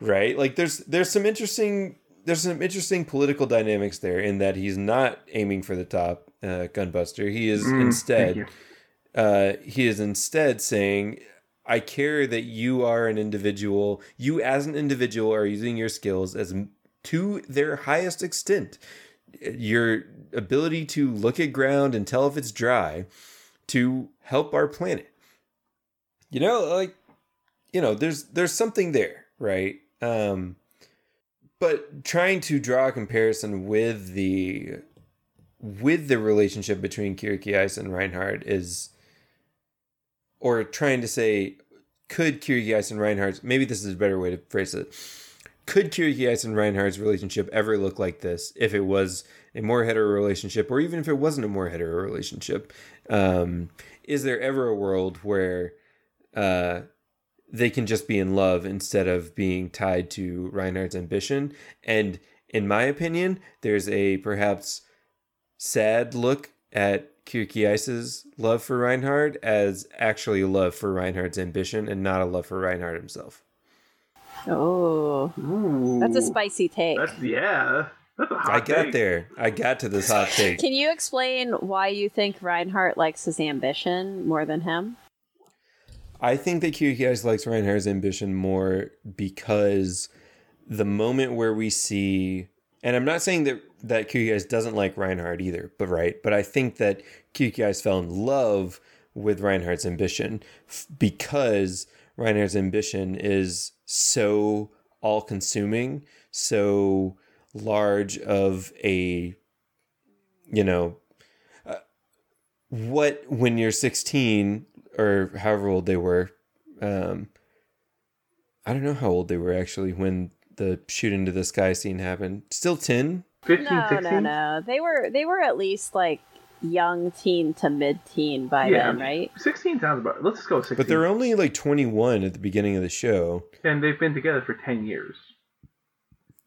right? Like there's there's some interesting there's some interesting political dynamics there in that he's not aiming for the top uh, gunbuster. He is Mm, instead uh, he is instead saying, "I care that you are an individual. You as an individual are using your skills as to their highest extent. Your ability to look at ground and tell if it's dry to help our planet. You know, like you know, there's there's something there, right? Um, but trying to draw a comparison with the with the relationship between Kierkegaard and Reinhard is, or trying to say, could Kierkegaard and Reinhard's maybe this is a better way to phrase it, could Kierkegaard and Reinhard's relationship ever look like this if it was a more hetero relationship, or even if it wasn't a more hetero relationship? Um, is there ever a world where uh, they can just be in love instead of being tied to Reinhard's ambition? And in my opinion, there's a perhaps sad look at Kierkegaard's love for Reinhard as actually a love for Reinhard's ambition and not a love for Reinhard himself. Oh, Ooh. that's a spicy take. That's yeah. That's a hot I got take. there. I got to this hot take. Can you explain why you think Reinhard likes his ambition more than him? I think that Kircheis likes Reinhard's ambition more because the moment where we see, and I'm not saying that that Kircheis doesn't like Reinhard either, but right, but I think that Kircheis fell in love with Reinhard's ambition f- because Reinhard's ambition is so all-consuming, so large of a, you know, uh, what when you're 16 or however old they were. Um, I don't know how old they were actually when the shoot into the sky scene happened. Still 10? 15, No, 16? no, no. They were they were at least like young teen to mid teen by Yeah. then, right? 16 sounds about Let's just go with 16. But they're only like 21 at the beginning of the show. and they've been together for 10 years.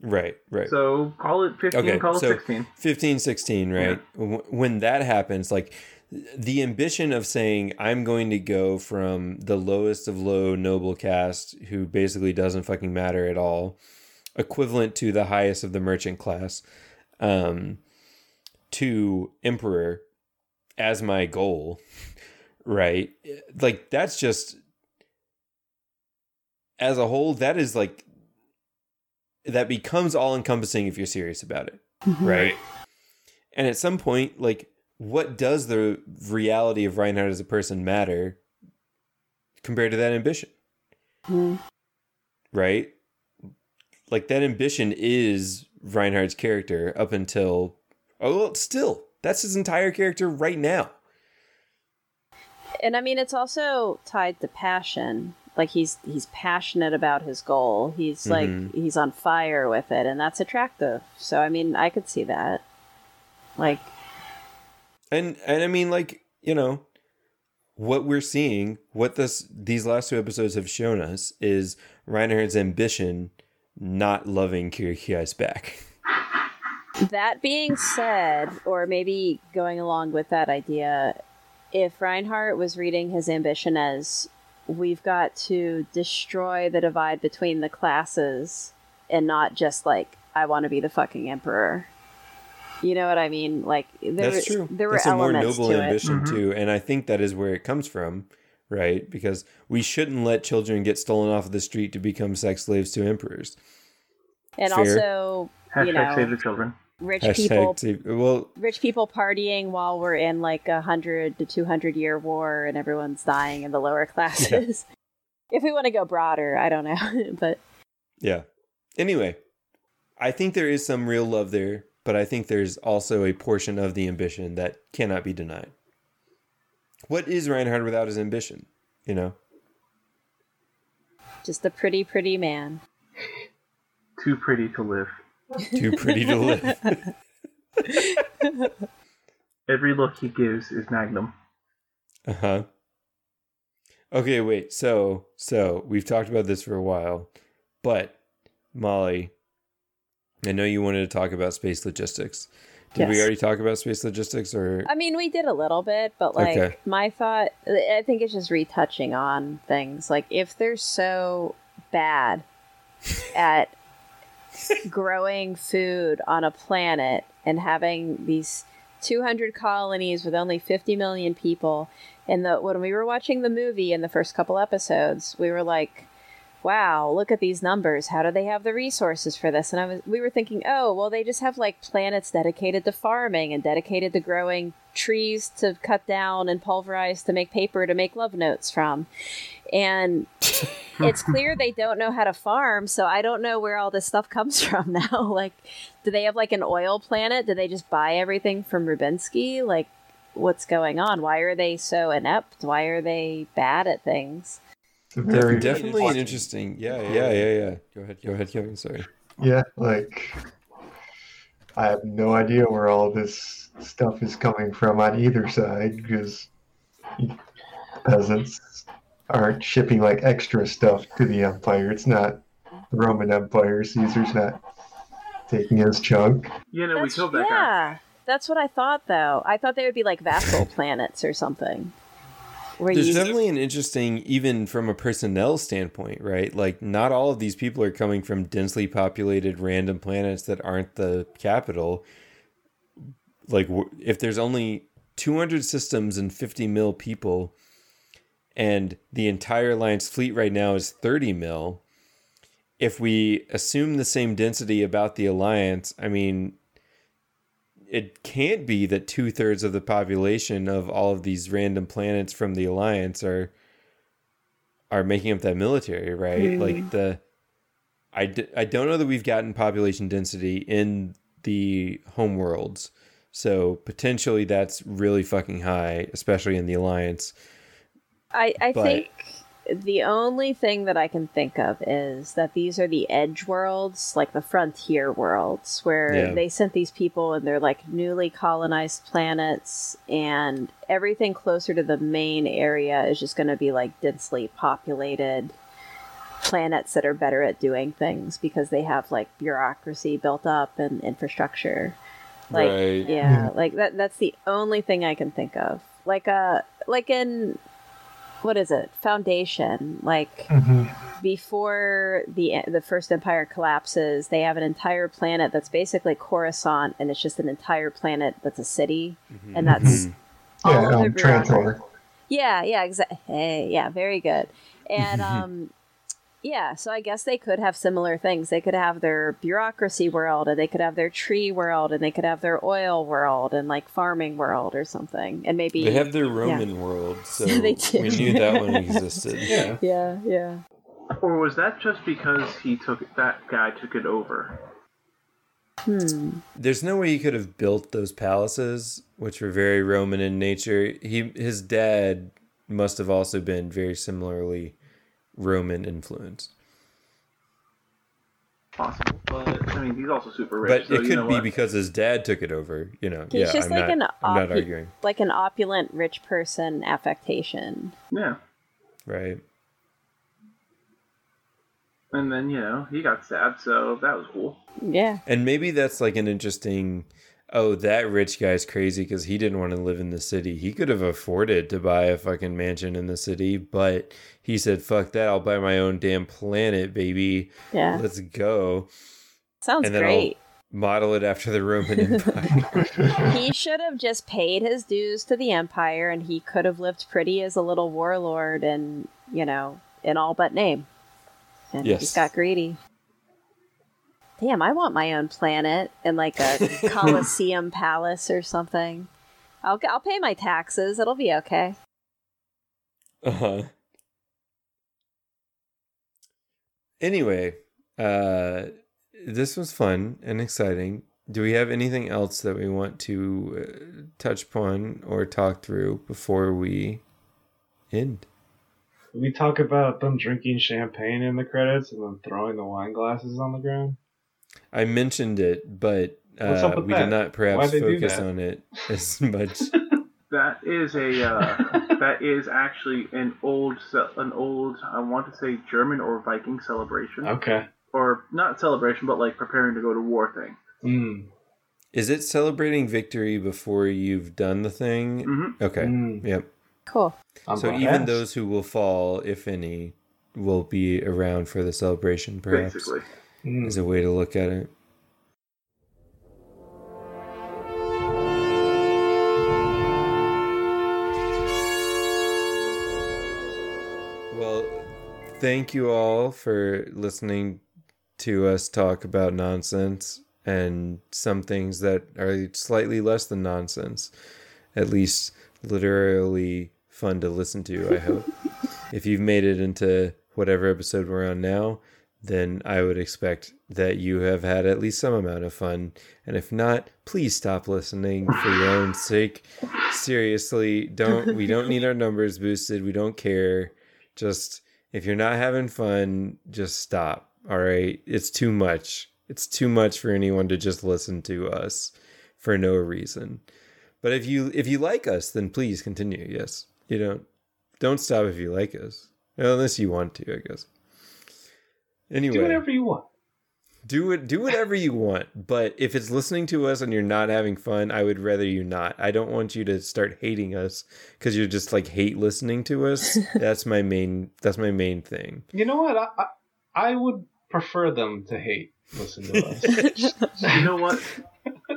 Right, right. So call it 15, Okay, call it so- 16. 15, 16, right? W When that happens, like the ambition of saying, I'm going to go from the lowest of low noble caste, who basically doesn't fucking matter at all, equivalent to the highest of the merchant class, um, to emperor as my goal, right? Like, that's just, as a whole, that is like, that becomes all encompassing if you're serious about it right? And at some point, like, what does the reality of Reinhard as a person matter compared to that ambition, Mhm. right? Like that ambition is Reinhard's character up until oh, well, still that's his entire character right now. And I mean, it's also tied to passion. Like he's he's passionate about his goal. He's like Mhm. he's on fire with it, and that's attractive. So I mean, I could see that. Like, And and I mean, like you know, what we're seeing, what this these last two episodes have shown us is Reinhard's ambition not loving Kircheis back. that being said, or maybe going along with that idea, if Reinhard was reading his ambition as we've got to destroy the divide between the classes and not just like I want to be the fucking emperor. You know what I mean? Like there, That's true. there were That's a more elements noble to it. ambition Mhm. too, and I think that is where it comes from, right? Because we shouldn't let children get stolen off of the street to become sex slaves to emperors. And Fair. also, Hashtag you know, save the children. rich people Hashtag save- well, rich people partying while we're in like a hundred to two hundred year war and everyone's dying in the lower classes. if we want to go broader, I don't know, but yeah. Anyway, I think there is some real love there, but I think there's also a portion of the ambition that cannot be denied. What is Reinhard without his ambition? You know, just a pretty, pretty man. Too pretty to live. too pretty to live. Every look he gives is Magnum. Uh huh. Okay, wait. So, so we've talked about this for a while, but Molly, I know you wanted to talk about space logistics. Did we already talk about space logistics, or I mean, we did a little bit, but like Okay. my thought, I think it's just retouching on things. Like if they're so bad at growing food on a planet and having these 200 colonies with only 50 million people, and the when we were watching the movie in the first couple episodes, we were like. Wow, look at these numbers. How do they have the resources for this? And I was we were thinking, "Oh, well they just have like planets dedicated to farming and dedicated to growing trees to cut down and pulverize to make paper to make love notes from. And it's clear they don't know how to farm, so I don't know where all this stuff comes from now. like, do they have like an oil planet? Do they just buy everything from Rubinsky? Like, what's going on? Why are they so inept? Why are they bad at things? It's a They're very definitely an interesting. Yeah, yeah, yeah, yeah. Go ahead, go ahead, Kevin. Sorry. Yeah, like I have no idea where all this stuff is coming from on either side because peasants aren't shipping like extra stuff to the empire. It's not the Roman Empire. Caesar's not taking his chunk. You know, we That's- killed that guy. yeah, that's what I thought though. I thought they would be like vassal planets or something. There's definitely an interesting, even from a personnel standpoint, right? Like, not all of these people are coming from densely populated random planets that aren't the capital. Like, if there's only 200 systems and 50 mil people, and the entire Alliance fleet right now is 30 mil, if we assume the same density about the Alliance, I mean, it can't be that two thirds of the population of all of these random planets from the alliance are are making up that military, right? Like the I, d- I don't know that we've gotten population density in the home worlds. So potentially that's really fucking high, especially in the alliance. I, I But- think the only thing that I can think of is that these are the edge worlds, like the frontier worlds, where Yeah. they sent these people and they're like newly colonized planets, and everything closer to the main area is just going to be like densely populated planets that are better at doing things because they have like bureaucracy built up and infrastructure. Like Right. yeah, like that that's the only thing I can think of. Like uh like in what is it? Foundation. Like Mhm. before the the first empire collapses, they have an entire planet that's basically Coruscant and it's just an entire planet that's a city and that's all Yeah, of um. Trantor. Yeah, yeah, exactly. Hey, yeah, very good. And um yeah, so I guess they could have similar things. They could have their bureaucracy world and they could have their tree world and they could have their oil world and like farming world or something. And maybe They have their Roman world, so They do. we knew that one existed. Yeah. Yeah, yeah. Or was that just because he took that guy took it over? Hmm. There's no way he could have built those palaces, which were very Roman in nature. He his dad must have also been very similarly Roman influence. Possible, but I mean, he's also super rich. But so it you could know be what? because his dad took it over, you know. He's yeah, just I'm like not, an I'm not arguing. like an opulent rich person affectation. yeah. Right. And then you know he got stabbed, so that was cool. Yeah. And maybe that's like an interesting oh, that rich guy's crazy because he didn't want to live in the city. He could have afforded to buy a fucking mansion in the city, but he said, fuck that, I'll buy my own damn planet, baby. Yeah. Let's go. Sounds and then great. I'll model it after the Roman Empire. he should have just paid his dues to the empire and he could have lived pretty as a little warlord and, you know, in all but name. And he Yes. just got greedy. Damn, I want my own planet and like a Colosseum palace or something. I'll, I'll pay my taxes. It'll be okay. Uh-huh. Anyway, uh this was fun and exciting. Do we have anything else that we want to uh, touch upon or talk through before we end? We talk about them drinking champagne in the credits and then throwing the wine glasses on the ground. I mentioned it, but uh, we that? did not perhaps Why'd they do focus on it as much. That is a uh, that is actually an old an old I want to say German or Viking celebration Okay. or not celebration but like preparing to go to war thing. Mm. Is it celebrating victory before you've done the thing? hmm Okay. Mm. Yep. Cool. I'm so even asked. those who will fall, if any, will be around for the celebration, perhaps. Basically, Mm. Is a way to look at it. Well, thank you all for listening to us talk about nonsense and some things that are slightly less than nonsense. At least literally fun to listen to, I hope. if you've made it into whatever episode we're on now, then I would expect that you have had at least some amount of fun. And if not, please stop listening for your own sake. Seriously, don't we don't need our numbers boosted. We don't care. Just if you're not having fun, just stop. All right? It's too much. It's too much for anyone to just listen to us for no reason. But if you if you like us, then please continue. Yes. You don't don't stop if you like us. Unless you want to, I guess. Anyway, Do whatever you want. do it do whatever you want but if it's listening to us and you're not having fun i would rather you not i don't want you to start hating us because you're just like hate listening to us that's my main that's my main thing You know what? I, I, I would prefer them to hate listen to us. You know what?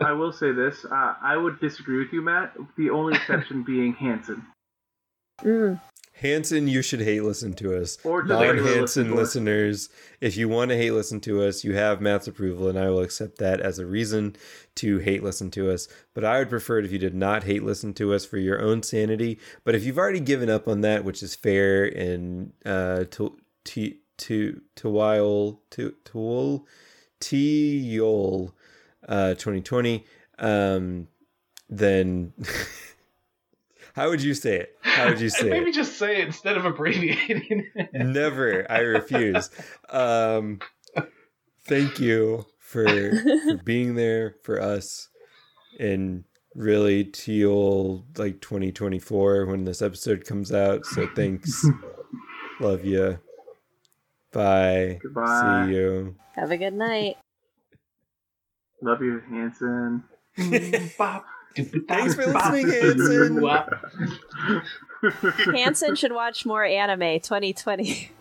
I will say this. Uh, I would disagree with you, Matt. The only exception being Hanson. Mm. Hanson you should hate listen to us. Or non-hanson listen listeners if you want to hate listen to us you have matt's approval and i will accept that as a reason to hate listen to us. But i would prefer it if you did not hate listen to us for your own sanity. But if you've already given up on that which is fair and uh to to to to while to to t yol uh 2020 um then how would you say it how would you say it Maybe just say it instead of abbreviating it. Never. I refuse. Um, thank you for, for being there for us and really till like 2024 when this episode comes out. So thanks. Love you. Bye. Goodbye. See you. Have a good night. Love you, Hanson. Thanks for listening, Hanson. Hanson should watch more anime 2020.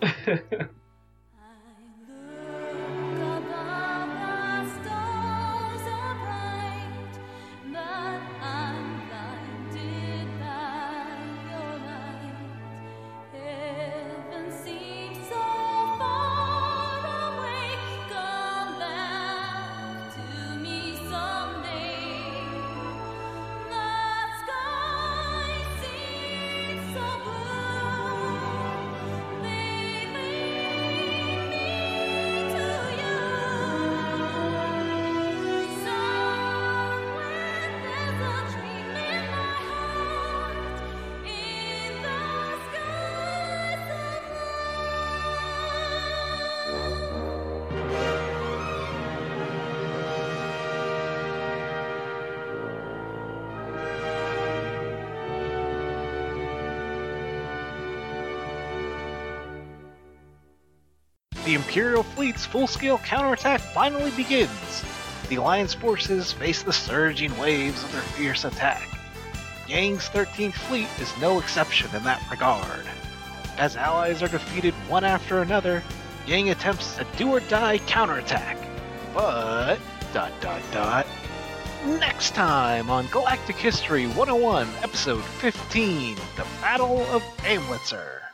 Imperial fleet's full-scale counterattack finally begins. The Alliance forces face the surging waves of their fierce attack. Yang's 13th fleet is no exception in that regard. As allies are defeated one after another, Yang attempts a do-or-die counterattack. But... dot dot dot... Next time on Galactic History 101, Episode 15, The Battle of Amlitzer.